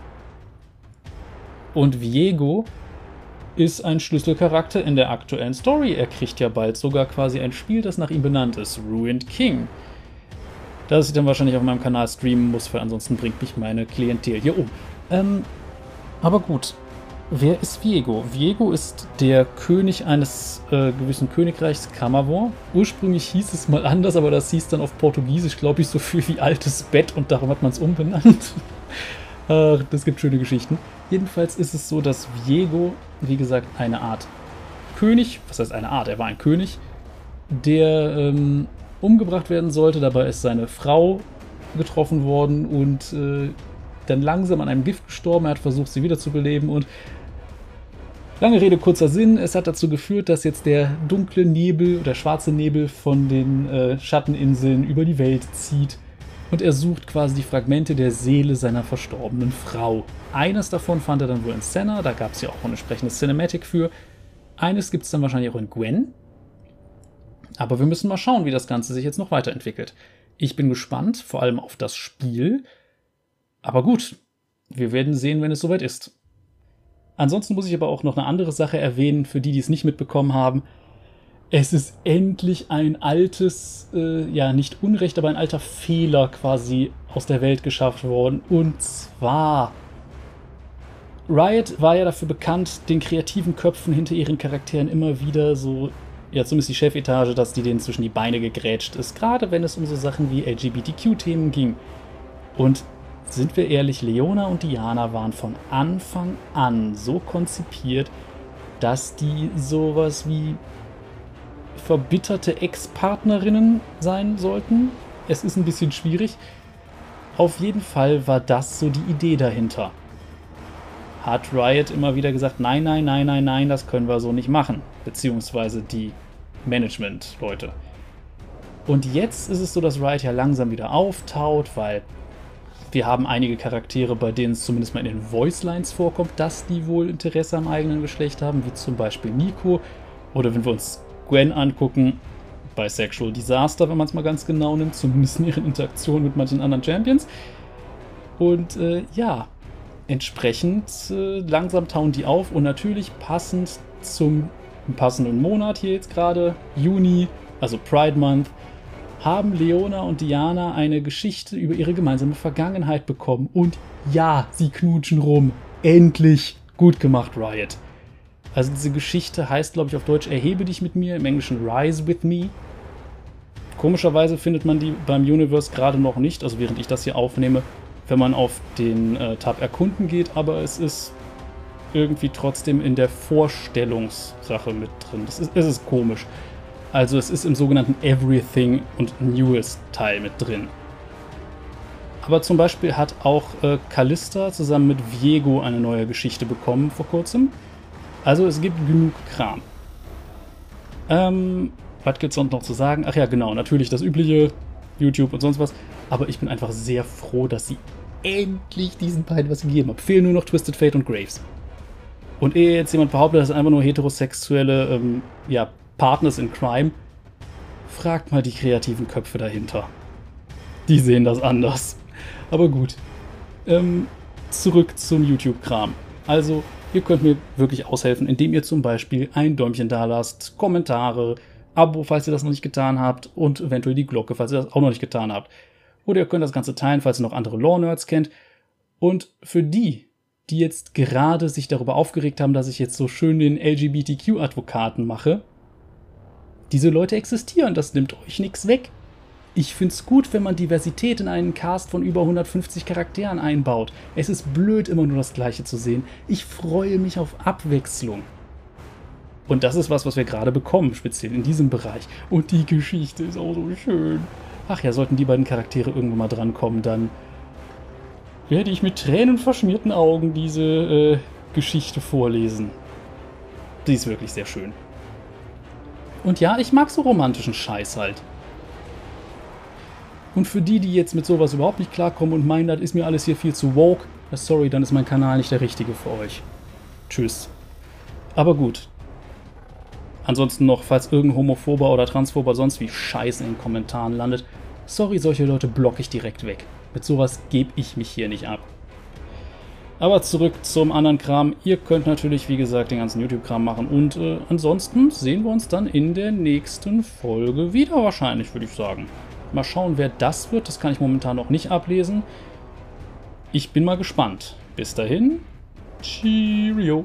Und Viego ist ein Schlüsselcharakter in der aktuellen Story. Er kriegt ja bald sogar quasi ein Spiel, das nach ihm benannt ist, Ruined King. Das ich dann wahrscheinlich auf meinem Kanal streamen muss, weil ansonsten bringt mich meine Klientel hier um. Ähm, aber gut, wer ist Viego? Viego ist der König eines äh, gewissen Königreichs Kammerwar. Ursprünglich hieß es mal anders, aber das hieß dann auf Portugiesisch, glaube ich, so viel wie altes Bett und darum hat man es umbenannt. Ach, das gibt schöne Geschichten. Jedenfalls ist es so, dass Viego, wie gesagt, eine Art König, was heißt eine Art, er war ein König, der ähm, umgebracht werden sollte. Dabei ist seine Frau getroffen worden und äh, dann langsam an einem Gift gestorben. Er hat versucht, sie wiederzubeleben und lange Rede, kurzer Sinn. Es hat dazu geführt, dass jetzt der dunkle Nebel oder schwarze Nebel von den äh, Schatteninseln über die Welt zieht und er sucht quasi die Fragmente der Seele seiner verstorbenen Frau. Eines davon fand er dann wohl in Senna, da gab es ja auch ein entsprechendes Cinematic für. Eines gibt es dann wahrscheinlich auch in Gwen. Aber wir müssen mal schauen, wie das Ganze sich jetzt noch weiterentwickelt. Ich bin gespannt, vor allem auf das Spiel. Aber gut, wir werden sehen, wenn es soweit ist. Ansonsten muss ich aber auch noch eine andere Sache erwähnen, für die, die es nicht mitbekommen haben. Es ist endlich ein altes, äh, ja, nicht Unrecht, aber ein alter Fehler quasi aus der Welt geschafft worden. Und zwar. Riot war ja dafür bekannt, den kreativen Köpfen hinter ihren Charakteren immer wieder so, ja, zumindest die Chefetage, dass die denen zwischen die Beine gegrätscht ist. Gerade wenn es um so Sachen wie LGBTQ-Themen ging. Und sind wir ehrlich, Leona und Diana waren von Anfang an so konzipiert, dass die sowas wie verbitterte Ex-Partnerinnen sein sollten. Es ist ein bisschen schwierig. Auf jeden Fall war das so die Idee dahinter. Hat Riot immer wieder gesagt, nein, nein, nein, nein, nein, das können wir so nicht machen. Beziehungsweise die Management-Leute. Und jetzt ist es so, dass Riot ja langsam wieder auftaut, weil wir haben einige Charaktere, bei denen es zumindest mal in den Voicelines vorkommt, dass die wohl Interesse am eigenen Geschlecht haben, wie zum Beispiel Nico. Oder wenn wir uns Gwen angucken, bei Sexual Disaster, wenn man es mal ganz genau nimmt, zumindest in ihren Interaktionen mit manchen anderen Champions. Und äh, ja, entsprechend äh, langsam tauen die auf und natürlich passend zum passenden Monat hier jetzt gerade, Juni, also Pride Month, haben Leona und Diana eine Geschichte über ihre gemeinsame Vergangenheit bekommen. Und ja, sie knutschen rum. Endlich gut gemacht, Riot. Also diese Geschichte heißt, glaube ich, auf Deutsch Erhebe dich mit mir, im Englischen Rise with me. Komischerweise findet man die beim Universe gerade noch nicht, also während ich das hier aufnehme, wenn man auf den äh, Tab Erkunden geht, aber es ist irgendwie trotzdem in der Vorstellungssache mit drin. Das ist, es ist komisch. Also es ist im sogenannten Everything und Newest Teil mit drin. Aber zum Beispiel hat auch äh, Callista zusammen mit Viego eine neue Geschichte bekommen vor kurzem. Also es gibt genug Kram. Ähm, was gibt's sonst noch zu sagen? Ach ja, genau, natürlich das übliche, YouTube und sonst was. Aber ich bin einfach sehr froh, dass sie endlich diesen beiden was gegeben haben. Fehlen nur noch Twisted Fate und Graves. Und ehe jetzt jemand behauptet, das sind einfach nur heterosexuelle ähm, ja, Partners in Crime, fragt mal die kreativen Köpfe dahinter. Die sehen das anders. Aber gut. Ähm, zurück zum YouTube-Kram. Also, Ihr könnt mir wirklich aushelfen, indem ihr zum Beispiel ein Däumchen da lasst, Kommentare, Abo, falls ihr das noch nicht getan habt und eventuell die Glocke, falls ihr das auch noch nicht getan habt. Oder ihr könnt das Ganze teilen, falls ihr noch andere Lore-Nerds kennt. Und für die, die jetzt gerade sich darüber aufgeregt haben, dass ich jetzt so schön den LGBTQ-Advokaten mache, diese Leute existieren, das nimmt euch nichts weg. Ich finde es gut, wenn man Diversität in einen Cast von über 150 Charakteren einbaut. Es ist blöd, immer nur das Gleiche zu sehen. Ich freue mich auf Abwechslung. Und das ist was, was wir gerade bekommen, speziell in diesem Bereich. Und die Geschichte ist auch so schön. Ach ja, sollten die beiden Charaktere irgendwann mal drankommen, dann werde ich mit tränenverschmierten Augen diese äh, Geschichte vorlesen. Die ist wirklich sehr schön. Und ja, ich mag so romantischen Scheiß halt. Und für die, die jetzt mit sowas überhaupt nicht klarkommen und meinen, das ist mir alles hier viel zu woke, sorry, dann ist mein Kanal nicht der richtige für euch. Tschüss. Aber gut. Ansonsten noch, falls irgendein Homophober oder Transphober sonst wie Scheiße in den Kommentaren landet, sorry, solche Leute blocke ich direkt weg. Mit sowas gebe ich mich hier nicht ab. Aber zurück zum anderen Kram. Ihr könnt natürlich, wie gesagt, den ganzen YouTube-Kram machen. Und äh, ansonsten sehen wir uns dann in der nächsten Folge wieder wahrscheinlich, würde ich sagen. Mal schauen, wer das wird. Das kann ich momentan noch nicht ablesen. Ich bin mal gespannt. Bis dahin, Cheerio.